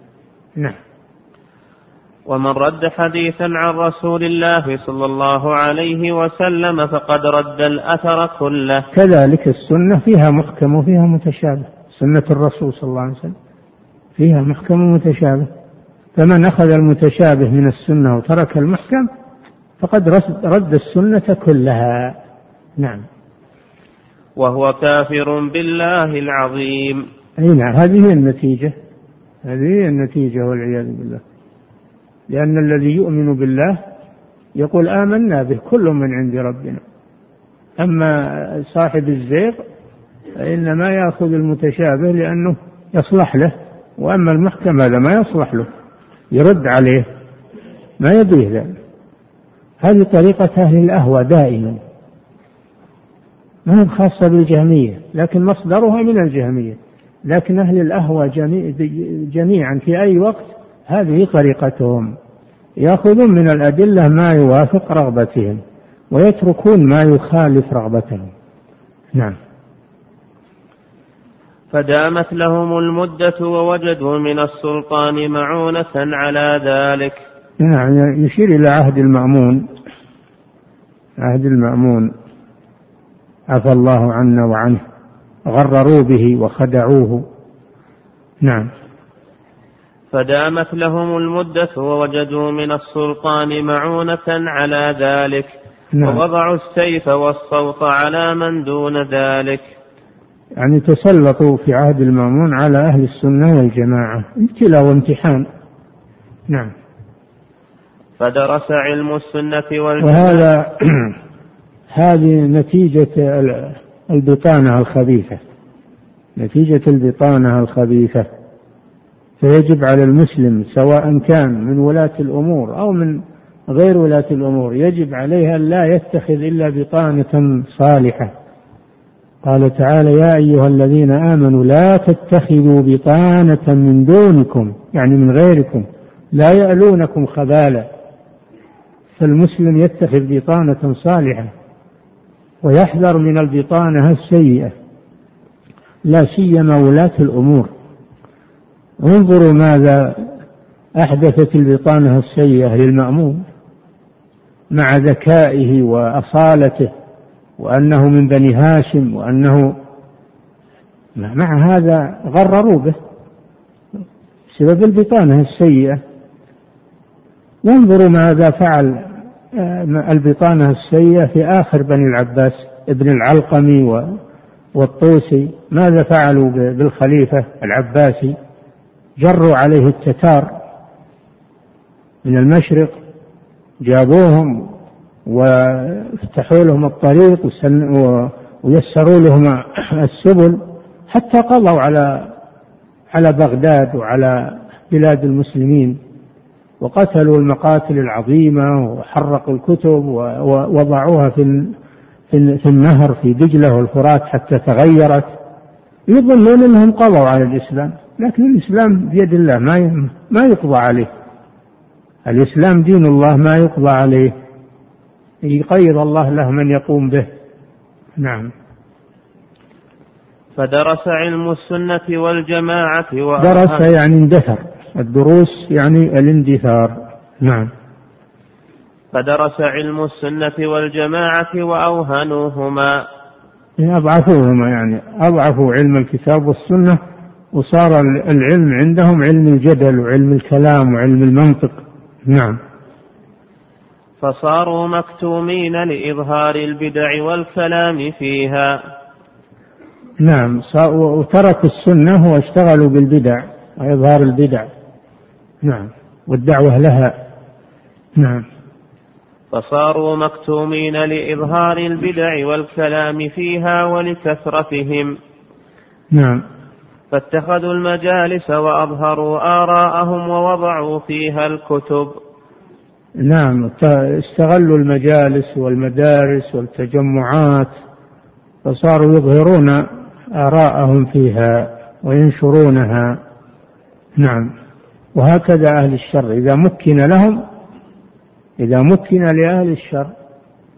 نعم. ومن رد حديثا عن رسول الله صلى الله عليه وسلم فقد رد الأثر كله. كذلك السنة فيها محكم وفيها متشابه. سنة الرسول صلى الله عليه وسلم فيها محكم ومتشابه. فمن أخذ المتشابه من السنة وترك المحكم فقد رد السنة كلها. نعم. وهو كافر بالله العظيم. أي نعم. هذه هي النتيجة. هذه هي النتيجة والعياذ بالله. لأن الذي يؤمن بالله يقول آمنا به كل من عند ربنا. أما صاحب الزيغ فإنما يأخذ المتشابه لأنه يصلح له وأما المحكم هذا ما يصلح له يرد عليه ما يبيه ذلك. هذه طريقة أهل الأهوى دائما. ما هي خاصة بالجهمية لكن مصدرها من الجهمية. لكن أهل الأهوى جميعا في أي وقت هذه طريقتهم. يأخذون من الأدلة ما يوافق رغبتهم ويتركون ما يخالف رغبتهم. نعم. فدامت لهم المدة ووجدوا من السلطان معونة على ذلك. نعم يشير إلى عهد المأمون. عهد المأمون. عفى الله عنا وعنه. غرروا به وخدعوه. نعم. فدامت لهم المدة ووجدوا من السلطان معونة على ذلك. نعم. ووضعوا السيف والصوت على من دون ذلك. يعني تسلطوا في عهد المأمون على أهل السنة والجماعة. ابتلاء وامتحان. نعم. فدرس علم السنة والجماعة. وهذا هذه نتيجة البطانة الخبيثة. نتيجة البطانة الخبيثة. فيجب على المسلم سواء كان من ولاة الأمور أو من غير ولاة الأمور يجب عليه أن لا يتخذ إلا بطانة صالحة. قال تعالى يا أيها الذين آمنوا لا تتخذوا بطانة من دونكم يعني من غيركم لا يألونكم خبالا. فالمسلم يتخذ بطانة صالحة ويحذر من البطانة السيئة لا سيما ولاة الأمور. انظروا ماذا أحدثت البطانة السيئة للمأمون مع ذكائه وأصالته وأنه من بني هاشم وأنه مع هذا غرروا به بسبب البطانة السيئة. وانظروا ماذا فعل البطانة السيئة في آخر بني العباس ابن العلقمي والطوسي ماذا فعلوا بالخليفة العباسي؟ جروا عليه التتار من المشرق جابوهم وافتحوا لهم الطريق ويسروا لهم السبل حتى قضوا على على بغداد وعلى بلاد المسلمين. وقتلوا المقاتل العظيمة وحرقوا الكتب ووضعوها في في النهر في دجلة والفرات حتى تغيرت. يظنون إنهم قضوا على الإسلام لكن الإسلام بيد الله ما ما يقضى عليه. الإسلام دين الله ما يقضى عليه. يقيض الله له من يقوم به. نعم. فدرس علم السنة والجماعة درس يعني اندثر. الدروس يعني الاندثار. نعم. فدرس علم السنة والجماعة وأوهنوهما. أضعفوهما يعني. أضعفوا علم الكتاب والسنة وصار العلم عندهم علم الجدل وعلم الكلام وعلم المنطق. نعم. فصاروا مكتومين لإظهار البدع والكلام فيها. نعم. وتركوا السنة واشتغلوا بالبدع وإظهار البدع. نعم. والدعوة لها. نعم. فصاروا مكتومين لإظهار البدع والكلام فيها ولكثرتهم. نعم. فاتخذوا المجالس وأظهروا آراءهم ووضعوا فيها الكتب. نعم. استغلوا المجالس والمدارس والتجمعات فصاروا يظهرون آراءهم فيها وينشرونها. نعم. وهكذا أهل الشر. إذا مكن لهم إذا مكن لأهل الشر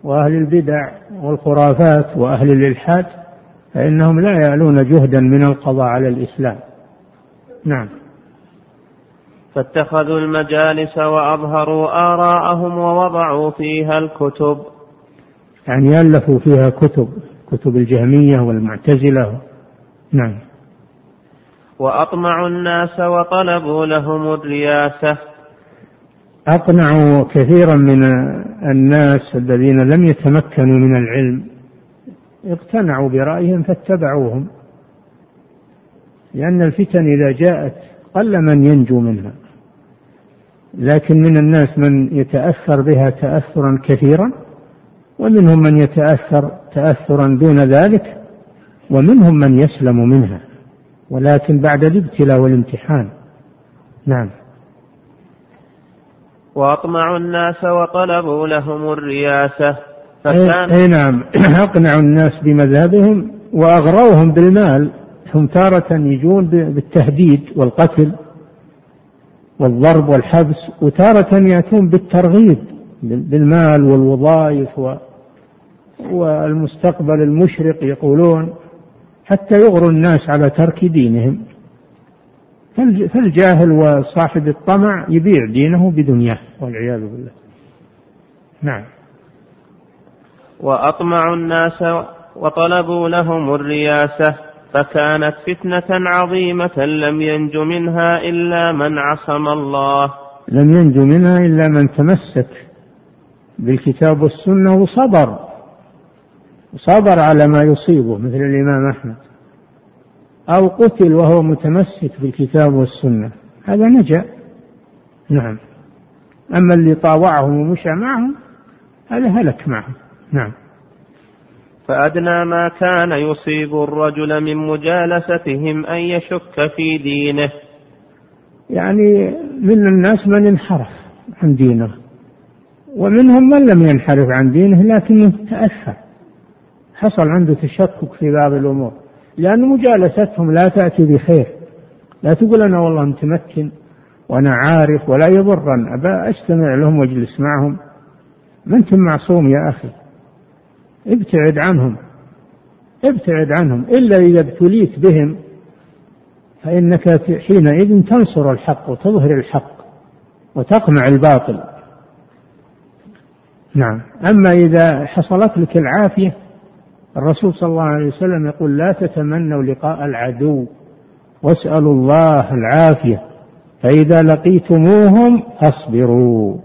وأهل البدع والخرافات وأهل الإلحاد فإنهم لا يعلون جهدا من القضاء على الإسلام. نعم. فاتخذوا المجالس وأظهروا آراءهم ووضعوا فيها الكتب. يعني ألفوا فيها كتب كتب الجهمية والمعتزلة. نعم. وأطمعوا الناس وطلبوا لهم الرياسة. أقنعوا كثيرا من الناس الذين لم يتمكنوا من العلم. اقتنعوا برأيهم فاتبعوهم. لأن الفتن إذا جاءت قل من ينجو منها. لكن من الناس من يتأثر بها تأثرا كثيرا ومنهم من يتأثر تأثرا دون ذلك ومنهم من يسلم منها. ولكن بعد الابتلاء والامتحان. نعم. وأطمعوا الناس وطلبوا لهم الرياسة. فكان أي نعم. أقنعوا الناس بمذهبهم وأغروهم بالمال. هم تارة يجون بالتهديد والقتل والضرب والحبس وتارة يأتون بالترغيب بالمال والوظائف والمستقبل المشرق يقولون. حتى يغروا الناس على ترك دينهم. فالجاهل وصاحب الطمع يبيع دينه بدنياه والعياذ بالله. نعم. وأطمعوا الناس وطلبوا لهم الرياسة فكانت فتنة عظيمة لم ينج منها إلا من عصم الله. لم ينج منها إلا من تمسك بالكتاب والسنة وصبر. صبر على ما يصيبه مثل الإمام أحمد. أو قتل وهو متمسك بالكتاب والسنة. هذا نجا. نعم. أما اللي طاوعهم ومشى معهم هذا هلك معهم. نعم. فأدنى ما كان يصيب الرجل من مجالستهم أن يشك في دينه. يعني من الناس من انحرف عن دينه. ومنهم من لم ينحرف عن دينه لكنه تأثر. حصل عنده تشكك في بعض الأمور. لأن مجالستهم لا تأتي بخير. لا تقول أنا والله متمكن وأنا عارف ولا يضرن أبا أجتمع لهم واجلس معهم. ما أنت معصوم يا أخي. ابتعد عنهم. ابتعد عنهم. إلا إذا ابتليت بهم فإنك حينئذ تنصر الحق وتظهر الحق وتقمع الباطل. نعم. أما إذا حصلت لك العافية الرسول صلى الله عليه وسلم يقول لا تتمنوا لقاء العدو واسألوا الله العافية فإذا لقيتموهم فاصبروا.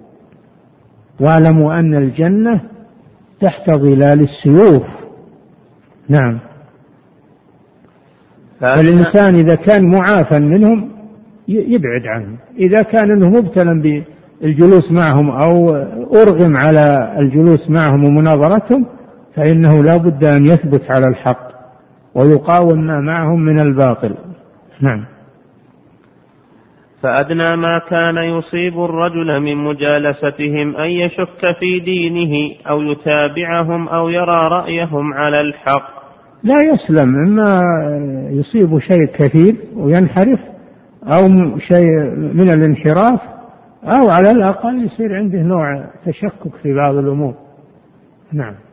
واعلموا أن الجنة تحت ظلال السيوف. نعم. فالإنسان إذا كان معافى منهم يبعد عنهم إذا كان أنه مبتلا بالجلوس معهم أو أرغم على الجلوس معهم ومناظرتهم فإنه لا بد أن يثبت على الحق ويقاوم ما معهم من الباطل. نعم. فأدنى ما كان يصيب الرجل من مجالستهم أن يشك في دينه أو يتابعهم أو يرى رأيهم على الحق. لا يسلم. إما يصيب شيء كثير وينحرف أو شيء من الانحراف أو على الأقل يصير عنده نوع تشكك في بعض الأمور. نعم.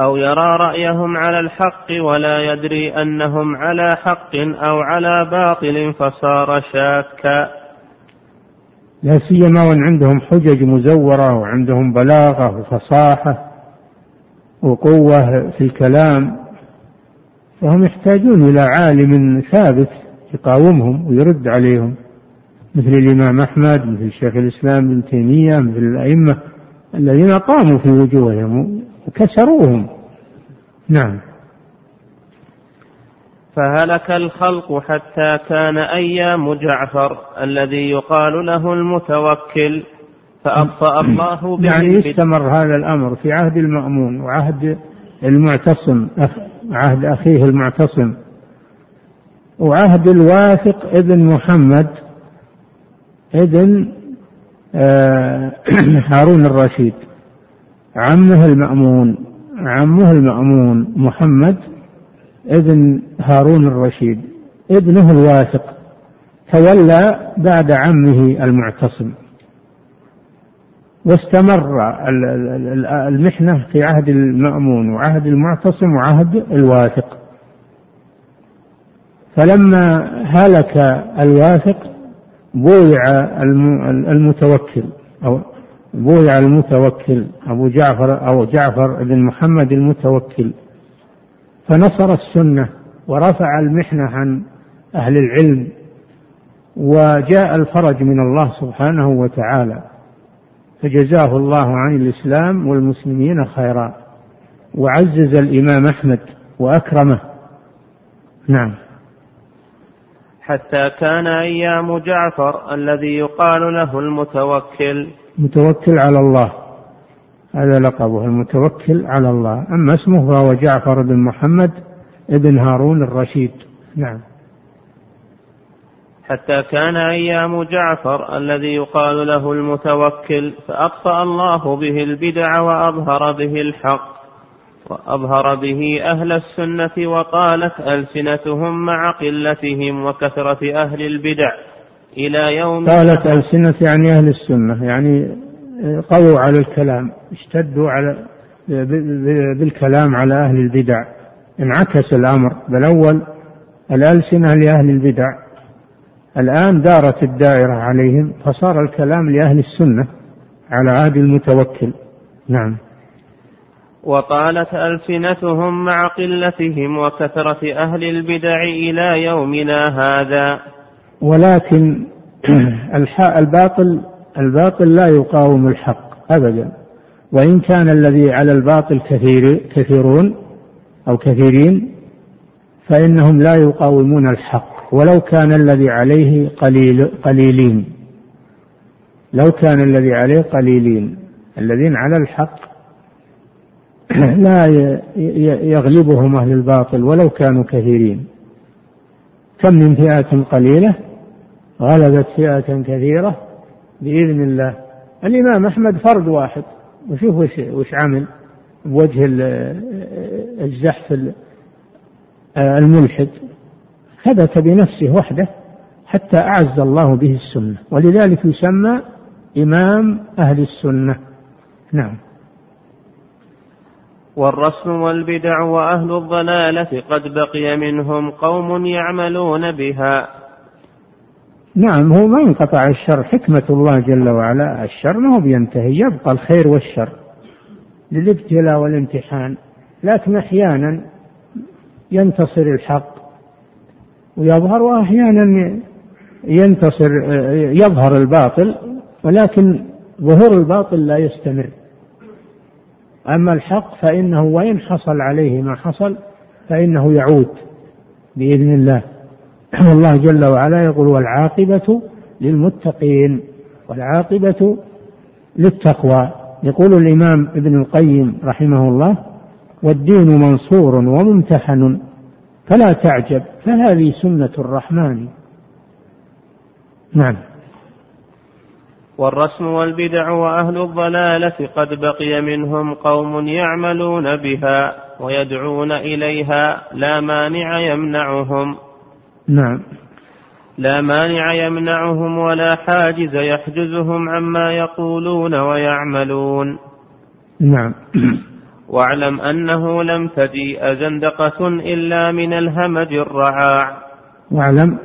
أو يرى رأيهم على الحق ولا يدري أنهم على حق أو على باطل فصار شاكا. لا سيما وإن عندهم حجج مزورة وعندهم بلاغة وفصاحة وقوة في الكلام فهم يحتاجون إلى عالم ثابت يقاومهم ويرد عليهم مثل الإمام أحمد مثل شيخ الإسلام ابن تيمية مثل الأئمة الذين قاموا في وجوههم. وكسروهم. نعم. فهلك الخلق حتى كان أيام جعفر الذي يقال له المتوكل فأبطأ الله به يعني استمر هذا الأمر في عهد المأمون وعهد المعتصم عهد أخيه المعتصم. وعهد الواثق ابن محمد ابن آه، هارون الرشيد. عمه المأمون عمه المأمون محمد ابن هارون الرشيد ابنه الواثق تولى بعد عمه المعتصم. واستمر المحنة في عهد المأمون وعهد المعتصم وعهد الواثق. فلما هلك الواثق بويع المتوكل أو بويع المتوكل أبو جعفر أو جعفر بن محمد المتوكل. فنصر السنة ورفع المحنة عن أهل العلم وجاء الفرج من الله سبحانه وتعالى فجزاه الله عن الإسلام والمسلمين خيرا وعزز الإمام أحمد وأكرمه. نعم. حتى كان أيام جعفر الذي يقال له المتوكل. متوكل على الله. هذا لقبه المتوكل على الله. أما اسمه فهو جعفر بن محمد ابن هارون الرشيد. نعم. حتى كان أيام جعفر الذي يقال له المتوكل فأطفأ الله به البدع وأظهر به الحق وأظهر به أهل السنة وقالت ألسنتهم مع قلتهم وكثرة أهل البدع. إلى يوم قالت ألسنة يعني أهل السنة يعني قووا على الكلام اشتدوا على بالكلام على أهل البدع. انعكس الأمر بل أول الألسنة لأهل البدع. الآن دارت الدائرة عليهم فصار الكلام لأهل السنة على عهد المتوكل. نعم. وقالت ألسنتهم مع قلتهم وكثرة أهل البدع إلى يومنا هذا. ولكن الباطل الباطل لا يقاوم الحق أبدا. وإن كان الذي على الباطل كثير كثيرون أو كثيرين فإنهم لا يقاومون الحق. ولو كان الذي عليه قليل قليلين. لو كان الذي عليه قليلين. الذين على الحق لا يغلبهم أهل الباطل ولو كانوا كثيرين. كم من فئة قليلة؟ غلبت فئة كثيرة بإذن الله. الإمام أحمد فرد واحد. وشوف وش, وش عمل بوجه الزحف الملحد. ثبت بنفسه وحده حتى أعز الله به السنة. ولذلك يسمى إمام أهل السنة. نعم. والرسم والبدع وأهل الضلالة قد بقي منهم قوم يعملون بها. نعم هو ما انقطع الشر حكمة الله جل وعلا. الشر ما هو بينتهي يبقى الخير والشر للابتلاء والامتحان. لكن أحيانا ينتصر الحق ويظهر وأحيانا ينتصر يظهر الباطل ولكن ظهور الباطل لا يستمر. أما الحق فإنه وإن حصل عليه ما حصل فإنه يعود بإذن الله. والله جل وعلا يقول والعاقبة للمتقين والعاقبة للتقوى. يقول الإمام ابن القيم رحمه الله والدين منصور وممتحن فلا تعجب فهذه سنة الرحمن. نعم. والرسم والبدع وأهل الضلالة قد بقي منهم قوم يعملون بها ويدعون إليها لا مانع يمنعهم. نعم. لا مانع يمنعهم ولا حاجز يحجزهم عما يقولون ويعملون. نعم. واعلم أنه لم تجيء زندقة إلا من الهمج الرعاع. واعلم.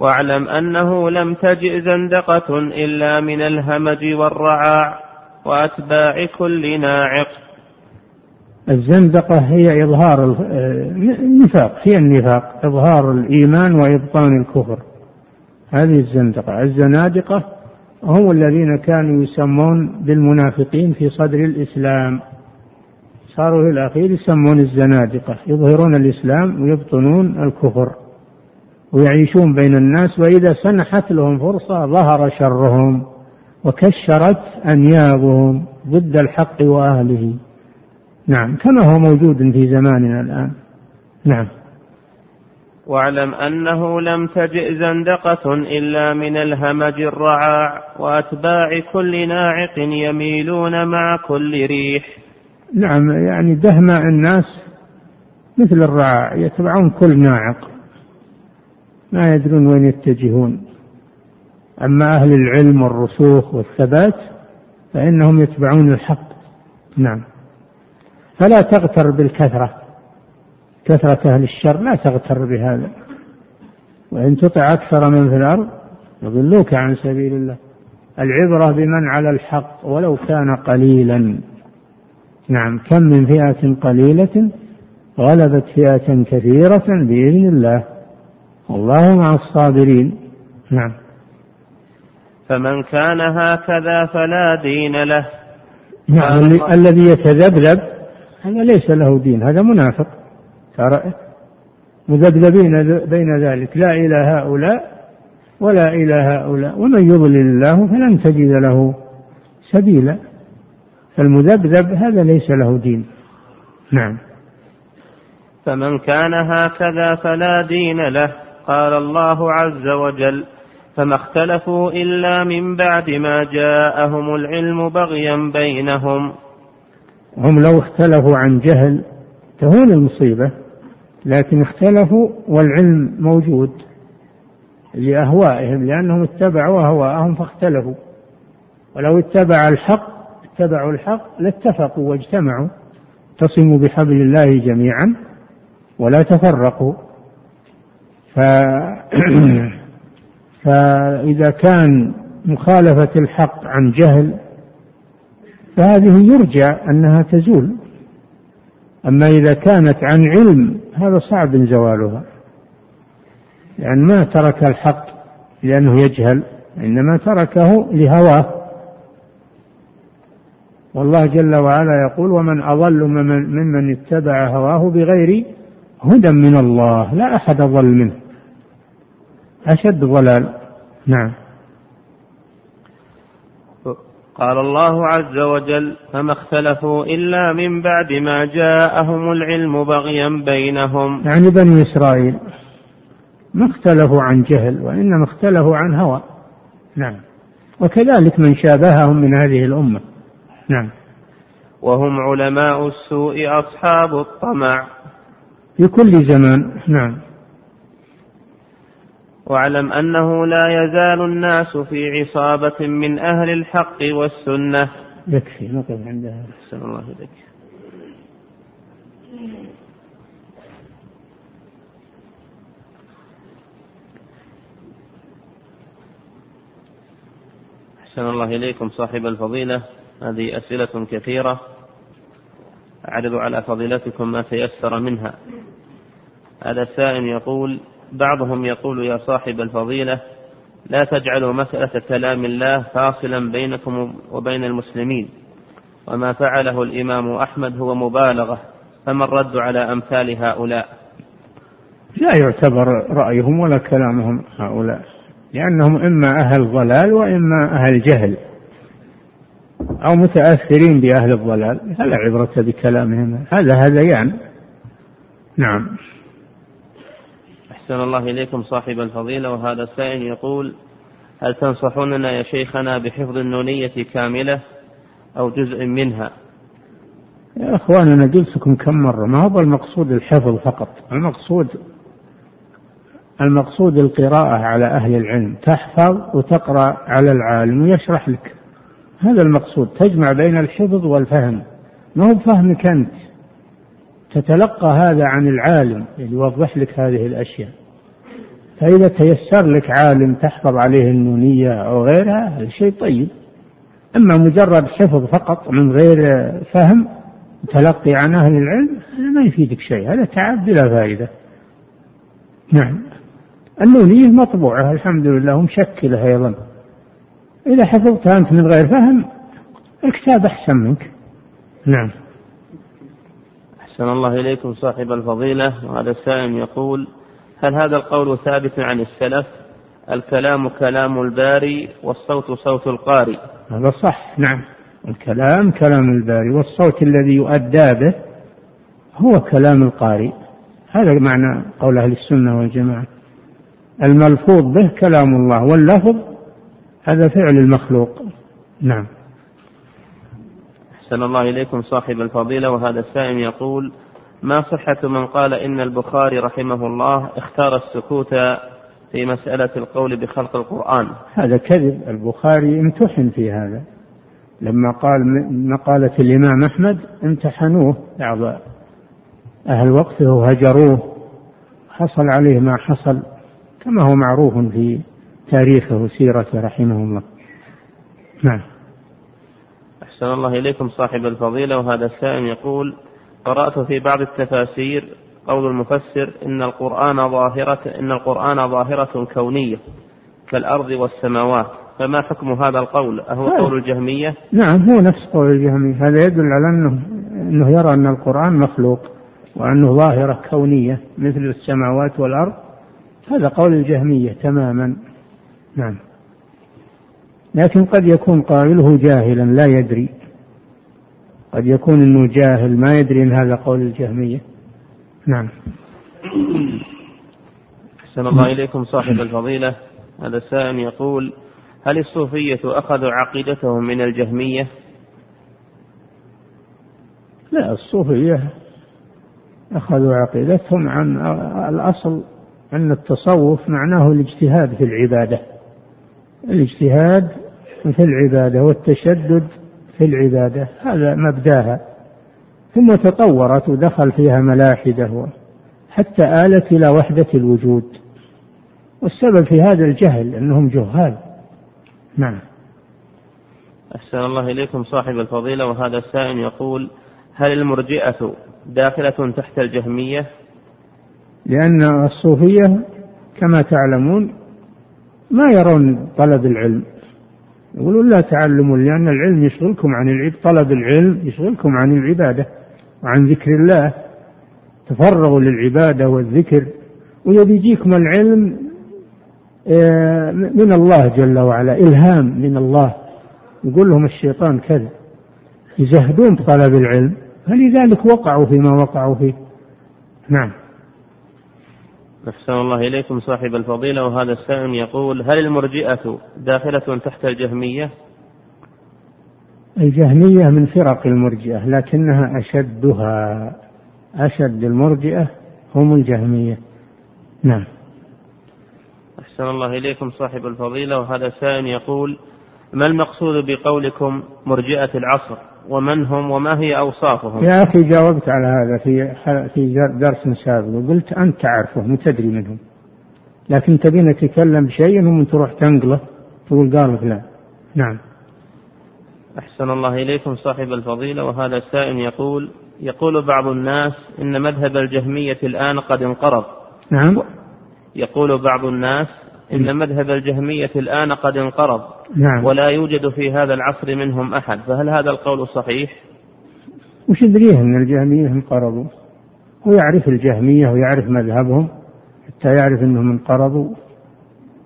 واعلم أنه لم تجئ زندقة إلا من الهمج والرعاع وأتباع كل ناعق. الزندقة هي إظهار النفاق هي النفاق إظهار الإيمان وإبطان الكفر. هذه الزندقة. الزنادقة هم الذين كانوا يسمون بالمنافقين في صدر الإسلام. صاروا في الأخير يسمون الزنادقة يظهرون الإسلام ويبطنون الكفر. ويعيشون بين الناس وإذا سنحت لهم فرصة ظهر شرهم وكشرت أنيابهم ضد الحق وأهله. نعم كما هو موجود في زماننا الآن. نعم. واعلم أنه لم تجئ زندقة إلا من الهمج الرعاع وأتباع كل ناعق يميلون مع كل ريح. نعم يعني دهماء الناس مثل الرعاع يتبعون كل ناعق. ما يدرون وين يتجهون. أما أهل العلم والرسوخ والثبات فإنهم يتبعون الحق. نعم. فلا تغتر بالكثرة. كثرة أهل الشر لا تغتر بهذا. وإن تطع أكثر من في الأرض يضلوك عن سبيل الله. العبرة بمن على الحق ولو كان قليلا. نعم. كم من فئة قليلة غلبت فئة كثيرة بإذن الله. والله مع الصابرين. نعم. فمن كان هكذا فلا دين له. نعم الذي يتذبذب هذا ليس له دين هذا منافق. ترى؟ مذبذبين بين ذلك. لا إلى هؤلاء ولا إلى هؤلاء. ومن يضلل الله فلن تجد له سبيلا. فالمذبذب هذا ليس له دين. نعم. فمن كان هكذا فلا دين له. قال الله عز وجل فما اختلفوا إلا من بعد ما جاءهم العلم بغيا بينهم. هم لو اختلفوا عن جهل تهون المصيبة لكن اختلفوا والعلم موجود لأهوائهم لأنهم اتبعوا أهواءهم فاختلفوا. ولو اتبع الحق اتبعوا الحق لاتفقوا واجتمعوا اعتصموا بحبل الله جميعا ولا تفرقوا. ف... فإذا كان مخالفة الحق عن جهل فهذه يرجى أنها تزول. أما إذا كانت عن علم هذا صعب زوالها. لأن ما ترك الحق لأنه يجهل إنما تركه لهواه. والله جل وعلا يقول ومن أضل ممن اتبع هواه بغير هدى من الله لا أحد أضل منه. أشد ضلال. نعم. قال الله عز وجل فما اختلفوا إلا من بعد ما جاءهم العلم بغيا بينهم. يعني بني إسرائيل ما اختلفوا عن جهل وإنما اختلفوا عن هوى. نعم. وكذلك من شابههم من هذه الأمة. نعم. وهم علماء السوء أصحاب الطمع. في كل زمان. نعم. واعلم أنه لا يزال الناس في عصابة من أهل الحق والسنة. يكفي. نقف عندها أحسن الله إليك. أحسن الله إليكم صاحب الفضيلة. هذه أسئلة كثيرة. أعرض على فضيلتكم ما تيسر منها. هذا السائل يقول بعضهم يقول يا صاحب الفضيلة لا تجعلوا مسألة كلام الله فاصلا بينكم وبين المسلمين. وما فعله الإمام أحمد هو مبالغة فما الرد على أمثال هؤلاء؟ لا يعتبر رأيهم ولا كلامهم هؤلاء لأنهم إما أهل ضلال وإما أهل جهل. أو متأثرين بأهل الضلال فلا عبرة بكلامهم؟ هذا هذيان نعم. أحسن الله إليكم صاحب الفضيلة وهذا السائل يقول هل تنصحوننا يا شيخنا بحفظ النونية كاملة أو جزء منها؟ يا أخوان أنا قلت لكم كم مرة؟ ما هو المقصود الحفظ فقط المقصود المقصود القراءة على أهل العلم. تحفظ وتقرأ على العالم ويشرح لك. هذا المقصود. تجمع بين الحفظ والفهم. ما هو بفهمك أنت؟ تتلقى هذا عن العالم. اللي يوضح لك هذه الأشياء. فإذا تيسر لك عالم تحفظ عليه النونية أو غيرها هذا شيء طيب. أما مجرد حفظ فقط من غير فهم تلقي عن أهل العلم هذا ما يفيدك شيء. هذا تعب بلا فائدة. نعم. النونية مطبوعة الحمد لله ومشكلة أيضا. إذا حفظتها أنت من غير فهم الكتاب أحسن منك. نعم. أحسن الله إليكم صاحب الفضيلة. وهذا السائل يقول هل هذا القول ثابت عن السلف؟ الكلام كلام الباري والصوت صوت القارئ. هذا صح نعم. الكلام كلام الباري والصوت الذي يؤدى به هو كلام القارئ. هذا معنى قول أهل السنة والجماعة. الملفوظ به كلام الله واللفظ هذا فعل المخلوق. نعم. أحسن الله إليكم صاحب الفضيلة وهذا السائل يقول ما صحة من قال إن البخاري رحمه الله اختار السكوت في مسألة القول بخلق القرآن؟ هذا كذب. البخاري امتحن في هذا. لما قال مقالة الإمام أحمد امتحنوه. بعض أهل وقته وهجروه حصل عليه ما حصل. كما هو معروف في تاريخه وسيرته رحمه الله. نعم. أحسن الله إليكم صاحب الفضيلة وهذا السائل يقول قرأت في بعض التفاسير قول المفسر إن القرآن ظاهرة إن القرآن ظاهرة كونية كالأرض والسماوات. فما حكم هذا القول؟ أهو قول الجهمية؟ نعم هو نفس قول الجهمية. هذا يدل على أنه أنه يرى أن القرآن مخلوق وأنه ظاهرة كونية مثل السماوات والأرض. هذا قول الجهمية تماما. نعم. لكن قد يكون قائله جاهلا لا يدري. قد يكون إنه جاهل ما يدري إن هذا قول الجهمية. نعم. أحسن الله إليكم صاحب الفضيلة. هذا السائل يقول هل الصوفية أخذوا عقيدتهم من الجهمية؟ لا الصوفية أخذوا عقيدتهم عن الأصل أن التصوف معناه الاجتهاد في العبادة. الاجتهاد في العبادة والتشدد في العبادة هذا مبداها. ثم تطورت ودخل فيها ملاحدة حتى آلت إلى وحدة الوجود. والسبب في هذا الجهل أنهم جهال. نعم. أحسن الله إليكم صاحب الفضيلة وهذا السائل يقول هل المرجئة داخلة تحت الجهمية؟ لأن الصوفية كما تعلمون ما يرون طلب العلم. يقولون لا تعلموا لأن العلم يشغلكم عن العب طلب العلم يشغلكم عن العبادة وعن ذكر الله. تفرغوا للعبادة والذكر ويبي يجيكم العلم آه، من الله جل وعلا إلهام من الله. يقول لهم الشيطان كذا يزهدون بطلب العلم. فلذلك وقعوا فيما وقعوا فيه. نعم. أحسن الله إليكم صاحب الفضيلة وهذا السائل يقول هل المرجئة داخلة تحت الجهمية؟ الجهمية من فرق المرجئة لكنها أشدها. أشد المرجئة هم الجهمية. نعم. أحسن الله إليكم صاحب الفضيلة وهذا سائل يقول ما المقصود بقولكم مرجئة العصر؟ ومن هم وما هي أوصافهم؟ يا أخي جاوبت على هذا في في درس سابق وقلت أنت تعرفهم تدري منهم لكن تبين تتكلم بشيء ثم تروح تنقله تقول قال لا. نعم. أحسن الله إليكم صاحب الفضيلة وهذا السائل يقول يقول بعض الناس إن مذهب الجهمية الآن قد انقرض. نعم. يقول بعض الناس إن مذهب الجهمية الآن قد انقرض نعم. ولا يوجد في هذا العصر منهم أحد فهل هذا القول صحيح؟ وش يدريه أن الجهمية انقرضوا؟ هو يعرف الجهمية ويعرف مذهبهم حتى يعرف أنهم انقرضوا.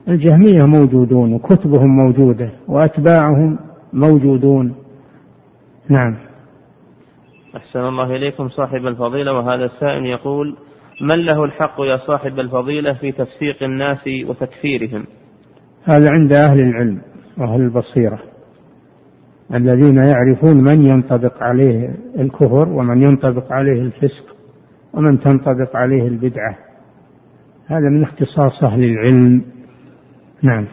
الجهمية موجودون وكتبهم موجودة وأتباعهم موجودون. نعم. أحسن الله إليكم صاحب الفضيلة وهذا السائل يقول من له الحق يا صاحب الفضيلة في تفسيق الناس وتكفيرهم؟ هذا عند أهل العلم وأهل البصيرة الذين يعرفون من ينطبق عليه الكفر ومن ينطبق عليه الفسق ومن تنطبق عليه البدعة. هذا من اختصاص أهل العلم. نعم.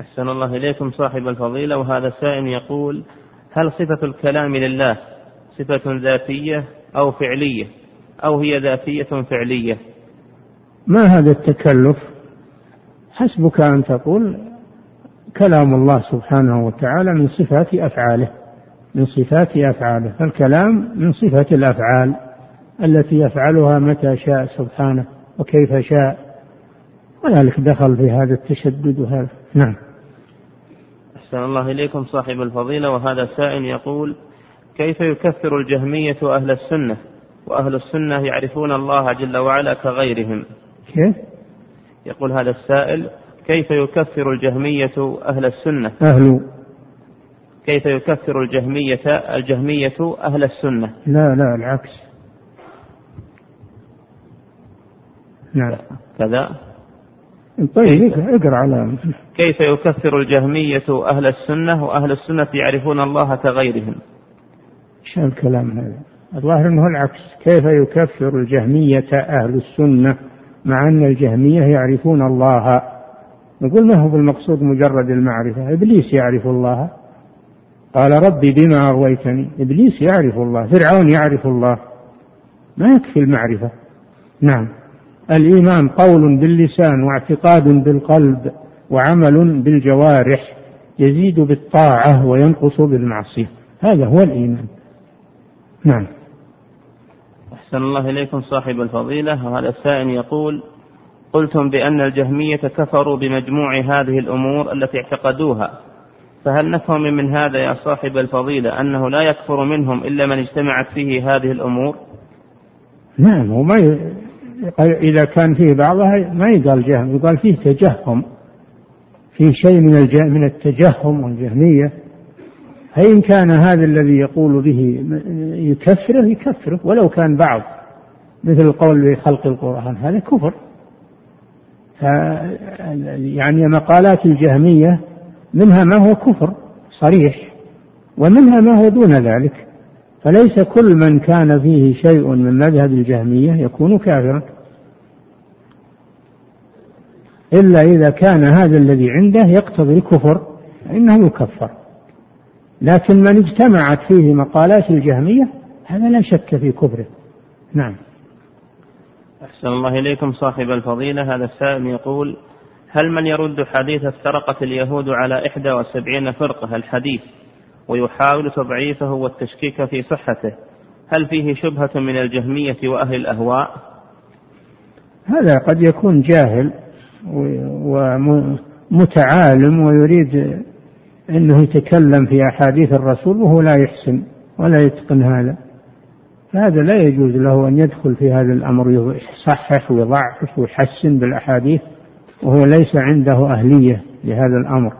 أحسن الله إليكم صاحب الفضيلة وهذا سائل يقول هل صفة الكلام لله صفة ذاتية أو فعلية؟ أو هي ذاتية فعلية؟ ما هذا التكلف؟ حسبك أن تقول كلام الله سبحانه وتعالى من صفات أفعاله من صفات أفعاله. فالكلام من صفة الأفعال التي يفعلها متى شاء سبحانه وكيف شاء. ولذلك دخل في هذا التشدد وهذا. نعم. أحسن الله إليكم صاحب الفضيلة. وهذا سائل يقول كيف يكفر الجهمية أهل السنة؟ وأهل السنة يعرفون الله جل وعلا كغيرهم. كيف؟ يقول هذا السائل كيف يكفر الجهمية أهل السنة؟ أهل. كيف يكفر الجهمية الجهمية أهل السنة؟ لا لا العكس. نعم. كذا. طيب اقرا على كيف يكفر الجهمية أهل السنة وأهل السنة يعرفون الله كغيرهم؟ إيش الكلام هذا؟ الظاهر أنه العكس. كيف يكفر الجهمية أهل السنة مع أن الجهمية يعرفون الله؟ نقول ما هو بالمقصود مجرد المعرفة؟ إبليس يعرف الله. قال ربي بما أغويتني. إبليس يعرف الله. فرعون يعرف الله. ما يكفي المعرفة. نعم. الإيمان قول باللسان واعتقاد بالقلب وعمل بالجوارح يزيد بالطاعة وينقص بالمعصية. هذا هو الإيمان. نعم. أحسن الله إليكم صاحب الفضيلة. وهذا السائل يقول قلتم بأن الجهمية كفروا بمجموع هذه الأمور التي اعتقدوها. فهل نفهم من هذا يا صاحب الفضيلة أنه لا يكفر منهم إلا من اجتمعت فيه هذه الأمور؟ نعم وما ي... إذا كان فيه بعضها ما يقال جهم يقال فيه تجهم. فيه شيء من الج... من التجهم والجهمية. فإن كان هذا الذي يقول به يكفره يكفره. ولو كان بعض مثل القول بخلق القرآن هذا كفر. ف يعني مقالات الجهمية منها ما هو كفر صريح ومنها ما هو دون ذلك. فليس كل من كان فيه شيء من مذهب الجهمية يكون كافرا. إلا إذا كان هذا الذي عنده يقتضي الكفر فإنه يكفر. لكن من اجتمعت فيه مقالات الجهمية هذا لا شك في كفره نعم. أحسن الله إليكم صاحب الفضيلة. هذا السائل يقول هل من يرد حديث افترقت اليهود على إحدى وسبعين فرقة؟ الحديث. ويحاول تضعيفه والتشكيك في صحته. هل فيه شبهة من الجهمية وأهل الأهواء؟ هذا قد يكون جاهل ومتعالم ويريد أنه يتكلم في أحاديث الرسول وهو لا يحسن ولا يتقن هذا. فهذا لا يجوز له أن يدخل في هذا الأمر يصحح ويضعف ويحسن بالأحاديث وهو ليس عنده أهلية لهذا الأمر.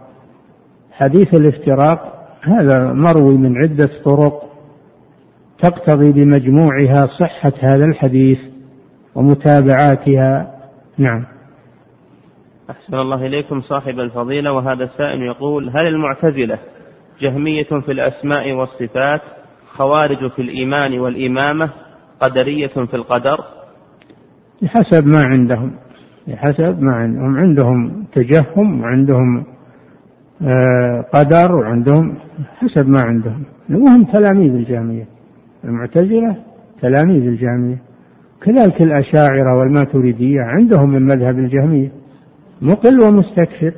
حديث الافتراق هذا مروي من عدة طرق تقتضي بمجموعها صحة هذا الحديث ومتابعاتها. نعم. أحسن الله إليكم صاحب الفضيلة وهذا السائل يقول هل المعتزلة جهمية في الأسماء والصفات خوارج في الإيمان والإمامة قدرية في القدر؟ بحسب ما عندهم بحسب ما عندهم. عندهم تجهم وعندهم آه، قدر وعندهم حسب ما عندهم. وهم تلاميذ الجامية المعتزلة تلاميذ الجامية كذلك الأشاعرة والماتريدية عندهم من مذهب الجهمية مقل ومستكثر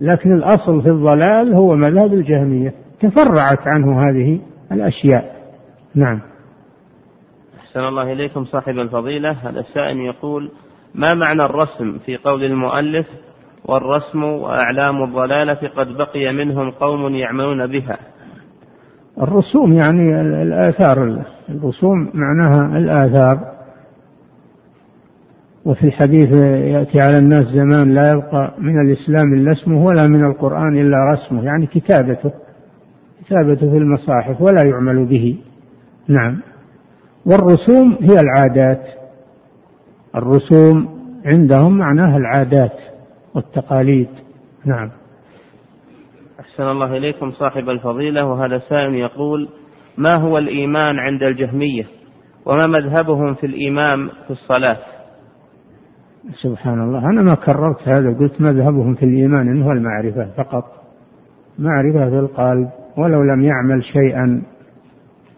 لكن الأصل في الضلال هو مذهب الجهمية. تفرعت عنه هذه الأشياء. نعم. أحسن الله إليكم صاحب الفضيلة. هذا السائل يقول ما معنى الرسم في قول المؤلف؟ والرسم وأعلام الضلالة قد بقي منهم قوم يعملون بها. الرسوم يعني الآثار. الرسوم معناها الآثار. وفي الحديث يأتي على الناس زمان لا يبقى من الإسلام إلا اسمه ولا من القرآن إلا رسمه يعني كتابته كتابته في المصاحف ولا يعمل به. نعم. والرسوم هي العادات. الرسوم عندهم معناها العادات والتقاليد. نعم. أحسن الله إليكم صاحب الفضيلة وهذا سائل يقول ما هو الإيمان عند الجهمية؟ وما مذهبهم في الإمام في الصلاة؟ سبحان الله. أنا ما كررت هذا قلت مذهبهم في الإيمان إنه المعرفة فقط. معرفة في القلب ولو لم يعمل شيئا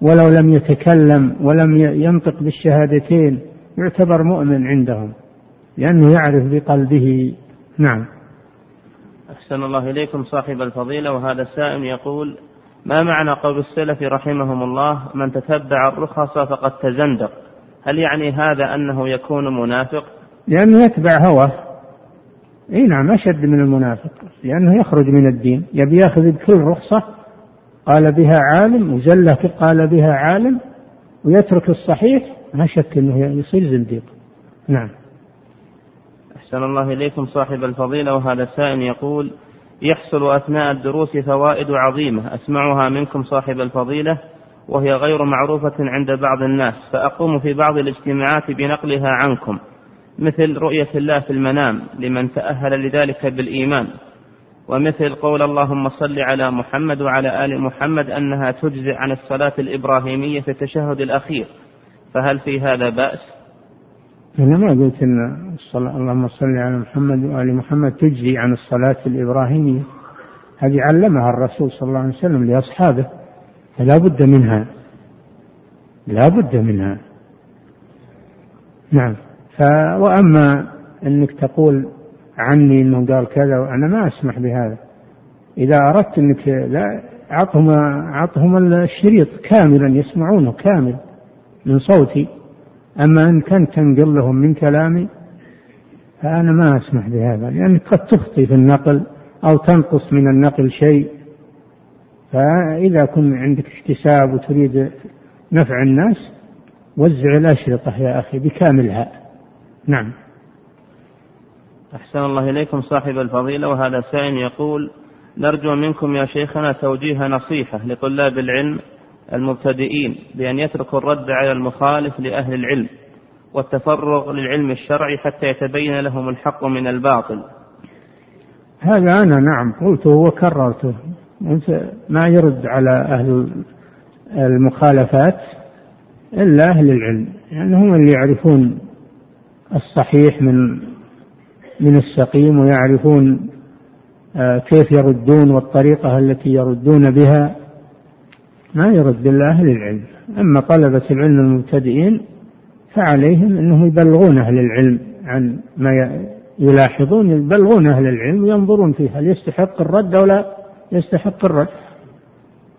ولو لم يتكلم ولم ينطق بالشهادتين يعتبر مؤمن عندهم لأنه يعرف بقلبه. نعم. أحسن الله إليكم صاحب الفضيلة. وهذا السائل يقول ما معنى قول السلف رحمهم الله من تتبع الرخص فقد تزندق هل يعني هذا أنه يكون منافق؟ لأنه يتبع هواه. إي نعم أشد من المنافق لأنه يخرج من الدين يبي يأخذ بكل رخصة. قال بها عالم وزله قال بها عالم ويترك الصحيح. ما شك إنه يصير زنديق. نعم. أحسن الله إليكم صاحب الفضيلة وهذا السائل يقول يحصل أثناء الدروس فوائد عظيمة أسمعها منكم صاحب الفضيلة وهي غير معروفة عند بعض الناس فأقوم في بعض الاجتماعات بنقلها عنكم. مثل رؤية الله في المنام لمن تأهل لذلك بالإيمان ومثل قول اللهم صل على محمد وعلى آل محمد أنها تجزئ عن الصلاة الإبراهيمية في التشهد الأخير. فهل في هذا بأس؟ أنا ما قلت أن الصلاة اللهم صل على محمد وآل محمد تجزي عن الصلاة الإبراهيمية. هذه علمها الرسول صلى الله عليه وسلم لأصحابه فلا بد منها. لا بد منها. نعم. ف وأما أنك تقول عني أنه قال كذا وأنا ما أسمح بهذا. إذا أردت أنك لا أعطهم أعطهم الشريط كاملا يسمعونه كامل من صوتي. أما إن كنت تنقل لهم من كلامي فأنا ما أسمح بهذا لأنك قد تخطي في النقل أو تنقص من النقل شيء. فإذا كن عندك اكتساب وتريد نفع الناس وزع الأشرطة يا أخي بكاملها نعم. أحسن الله إليكم صاحب الفضيلة وهذا سائل يقول نرجو منكم يا شيخنا توجيه نصيحة لطلاب العلم المبتدئين بأن يتركوا الرد على المخالف لأهل العلم والتفرغ للعلم الشرعي حتى يتبين لهم الحق من الباطل. هذا أنا نعم قلته وكررته. ما يرد على أهل المخالفات إلا أهل العلم يعني هم اللي يعرفون الصحيح من من السقيم ويعرفون آه، كيف يردون والطريقة التي يردون بها. ما يرد إلا أهل العلم. أما طلبة العلم المبتدئين فعليهم أنهم يبلغون أهل العلم عن ما يلاحظون يبلغون أهل العلم وينظرون فيه هل يستحق الرد أو لا؟ يستحق الرد.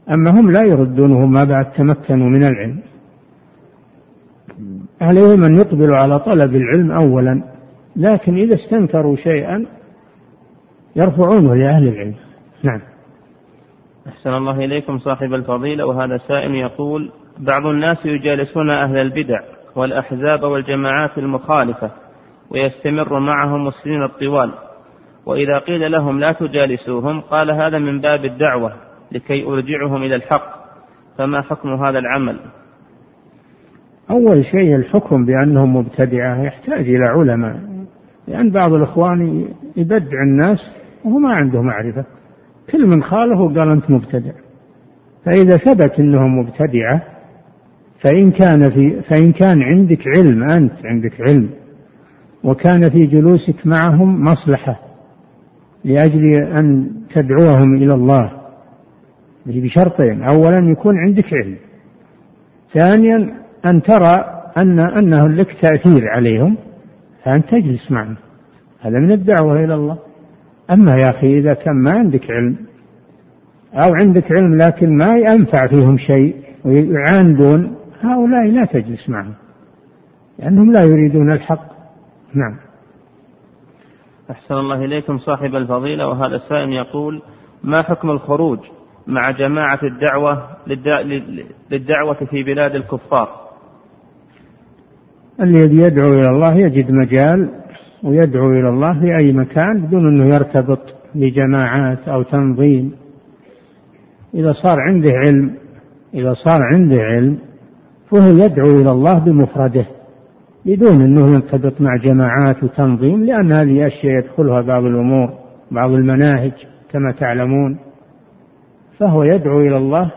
أما هم لا يردونه ما بعد تمكنوا من العلم. عليهم أن يقبلوا على طلب العلم أولا لكن إذا استنكروا شيئا يرفعونه لأهل العلم. نعم. أحسن الله إليكم صاحب الفضيلة وهذا سائل يقول بعض الناس يجالسون أهل البدع والأحزاب والجماعات المخالفة ويستمر معهم السنين الطوال وإذا قيل لهم لا تجالسوهم قال هذا من باب الدعوة لكي أرجعهم إلى الحق فما حكم هذا العمل؟ أول شيء الحكم بأنهم مبتدعة يحتاج إلى علماء لأن بعض الإخوان يبدع الناس وهو ما عنده معرفة. كل من خاله قال أنت مبتدع. فإذا ثبت أنهم مبتدعة فإن كان في فإن كان عندك علم أنت عندك علم وكان في جلوسك معهم مصلحة لأجل أن تدعوهم إلى الله. بشرطين. أولا يكون عندك علم. ثانيا أن ترى أن أنه لك تأثير عليهم فأنت تجلس معهم. هذا من الدعوة إلى الله. أما يا أخي إذا كان ما عندك علم أو عندك علم لكن ما ينفع فيهم شيء ويعاندون هؤلاء لا تجلس معهم لأنهم لا يريدون الحق. نعم. أحسن الله إليكم صاحب الفضيلة وهذا السائل يقول ما حكم الخروج مع جماعة الدعوة للدعوة في بلاد الكفار؟ الذي يدعو إلى الله يجد مجال ويدعو إلى الله في أي مكان بدون أنه يرتبط بجماعات أو تنظيم. إذا صار عنده علم إذا صار عنده علم فهو يدعو إلى الله بمفرده بدون أنه يرتبط مع جماعات وتنظيم لأن هذه أشياء يدخلها بعض الأمور بعض المناهج كما تعلمون. فهو يدعو إلى الله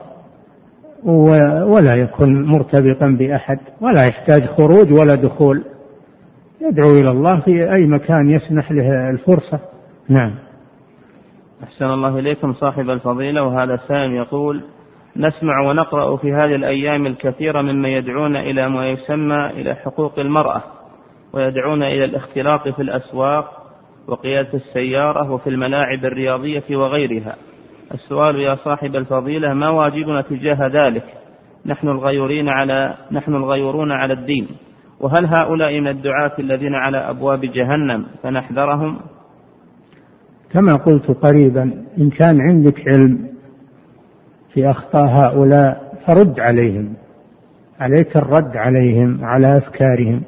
ولا يكون مرتبطا بأحد ولا يحتاج خروج ولا دخول. يدعو إلى الله في أي مكان يسمح له الفرصة. نعم. أحسن الله إليكم صاحب الفضيلة. وهذا سائل يقول نسمع ونقرأ في هذه الأيام الكثير مما يدعون إلى ما يسمى إلى حقوق المرأة ويدعون إلى الاختلاط في الأسواق وقيادة السيارة وفي الملاعب الرياضية وغيرها. السؤال يا صاحب الفضيلة ما واجبنا تجاه ذلك؟ نحن الغيورين على نحن الغيورون على الدين. وهل هؤلاء من الدعاة الذين على أبواب جهنم فنحذرهم؟ كما قلت قريبا إن كان عندك علم في أخطاء هؤلاء فرد عليهم عليك الرد عليهم على أفكارهم.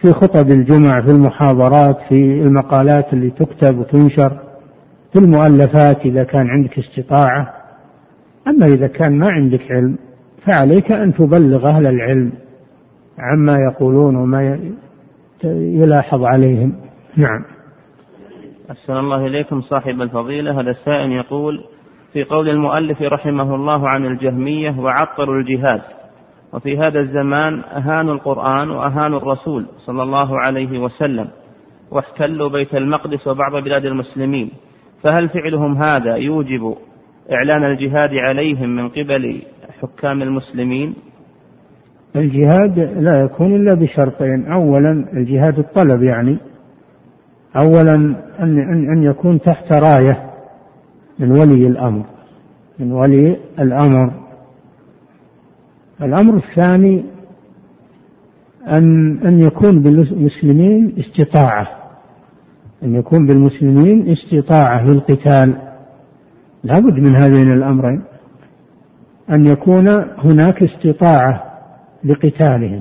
في خطب الجمع في المحاضرات في المقالات اللي تكتب وتنشر في المؤلفات إذا كان عندك استطاعة أما إذا كان ما عندك علم فعليك أن تبلغ أهل العلم عما يقولون وما يلاحظ عليهم. نعم. أحسن الله إليكم صاحب الفضيلة. هذا السائل يقول في قول المؤلف رحمه الله عن الجهمية وعطروا الجهاد وفي هذا الزمان أهانوا القرآن وأهانوا الرسول صلى الله عليه وسلم واحتلوا بيت المقدس وبعض بلاد المسلمين. فهل فعلهم هذا يوجب إعلان الجهاد عليهم من قبل حكام المسلمين؟ الجهاد لا يكون إلا بشرطين. أولا الجهاد الطلب يعني. أولا أن أن يكون تحت راية من ولي الأمر. من ولي الأمر. الأمر الثاني أن أن يكون بالمسلمين استطاعة. أن يكون بالمسلمين استطاعة للقتال. لابد من هذين الأمرين. أن يكون هناك استطاعة بقتالهم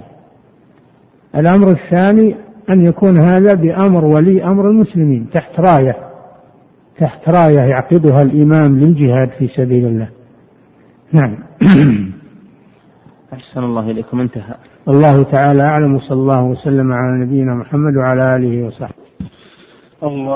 الأمر الثاني أن يكون هذا بأمر ولي أمر المسلمين تحت راية. تحت راية يعقدها الإمام للجهاد في سبيل الله. نعم. أحسن الله إليكم. انتهى. الله تعالى أعلم وصلى الله وسلم على نبينا محمد وعلى آله وصحبه. الله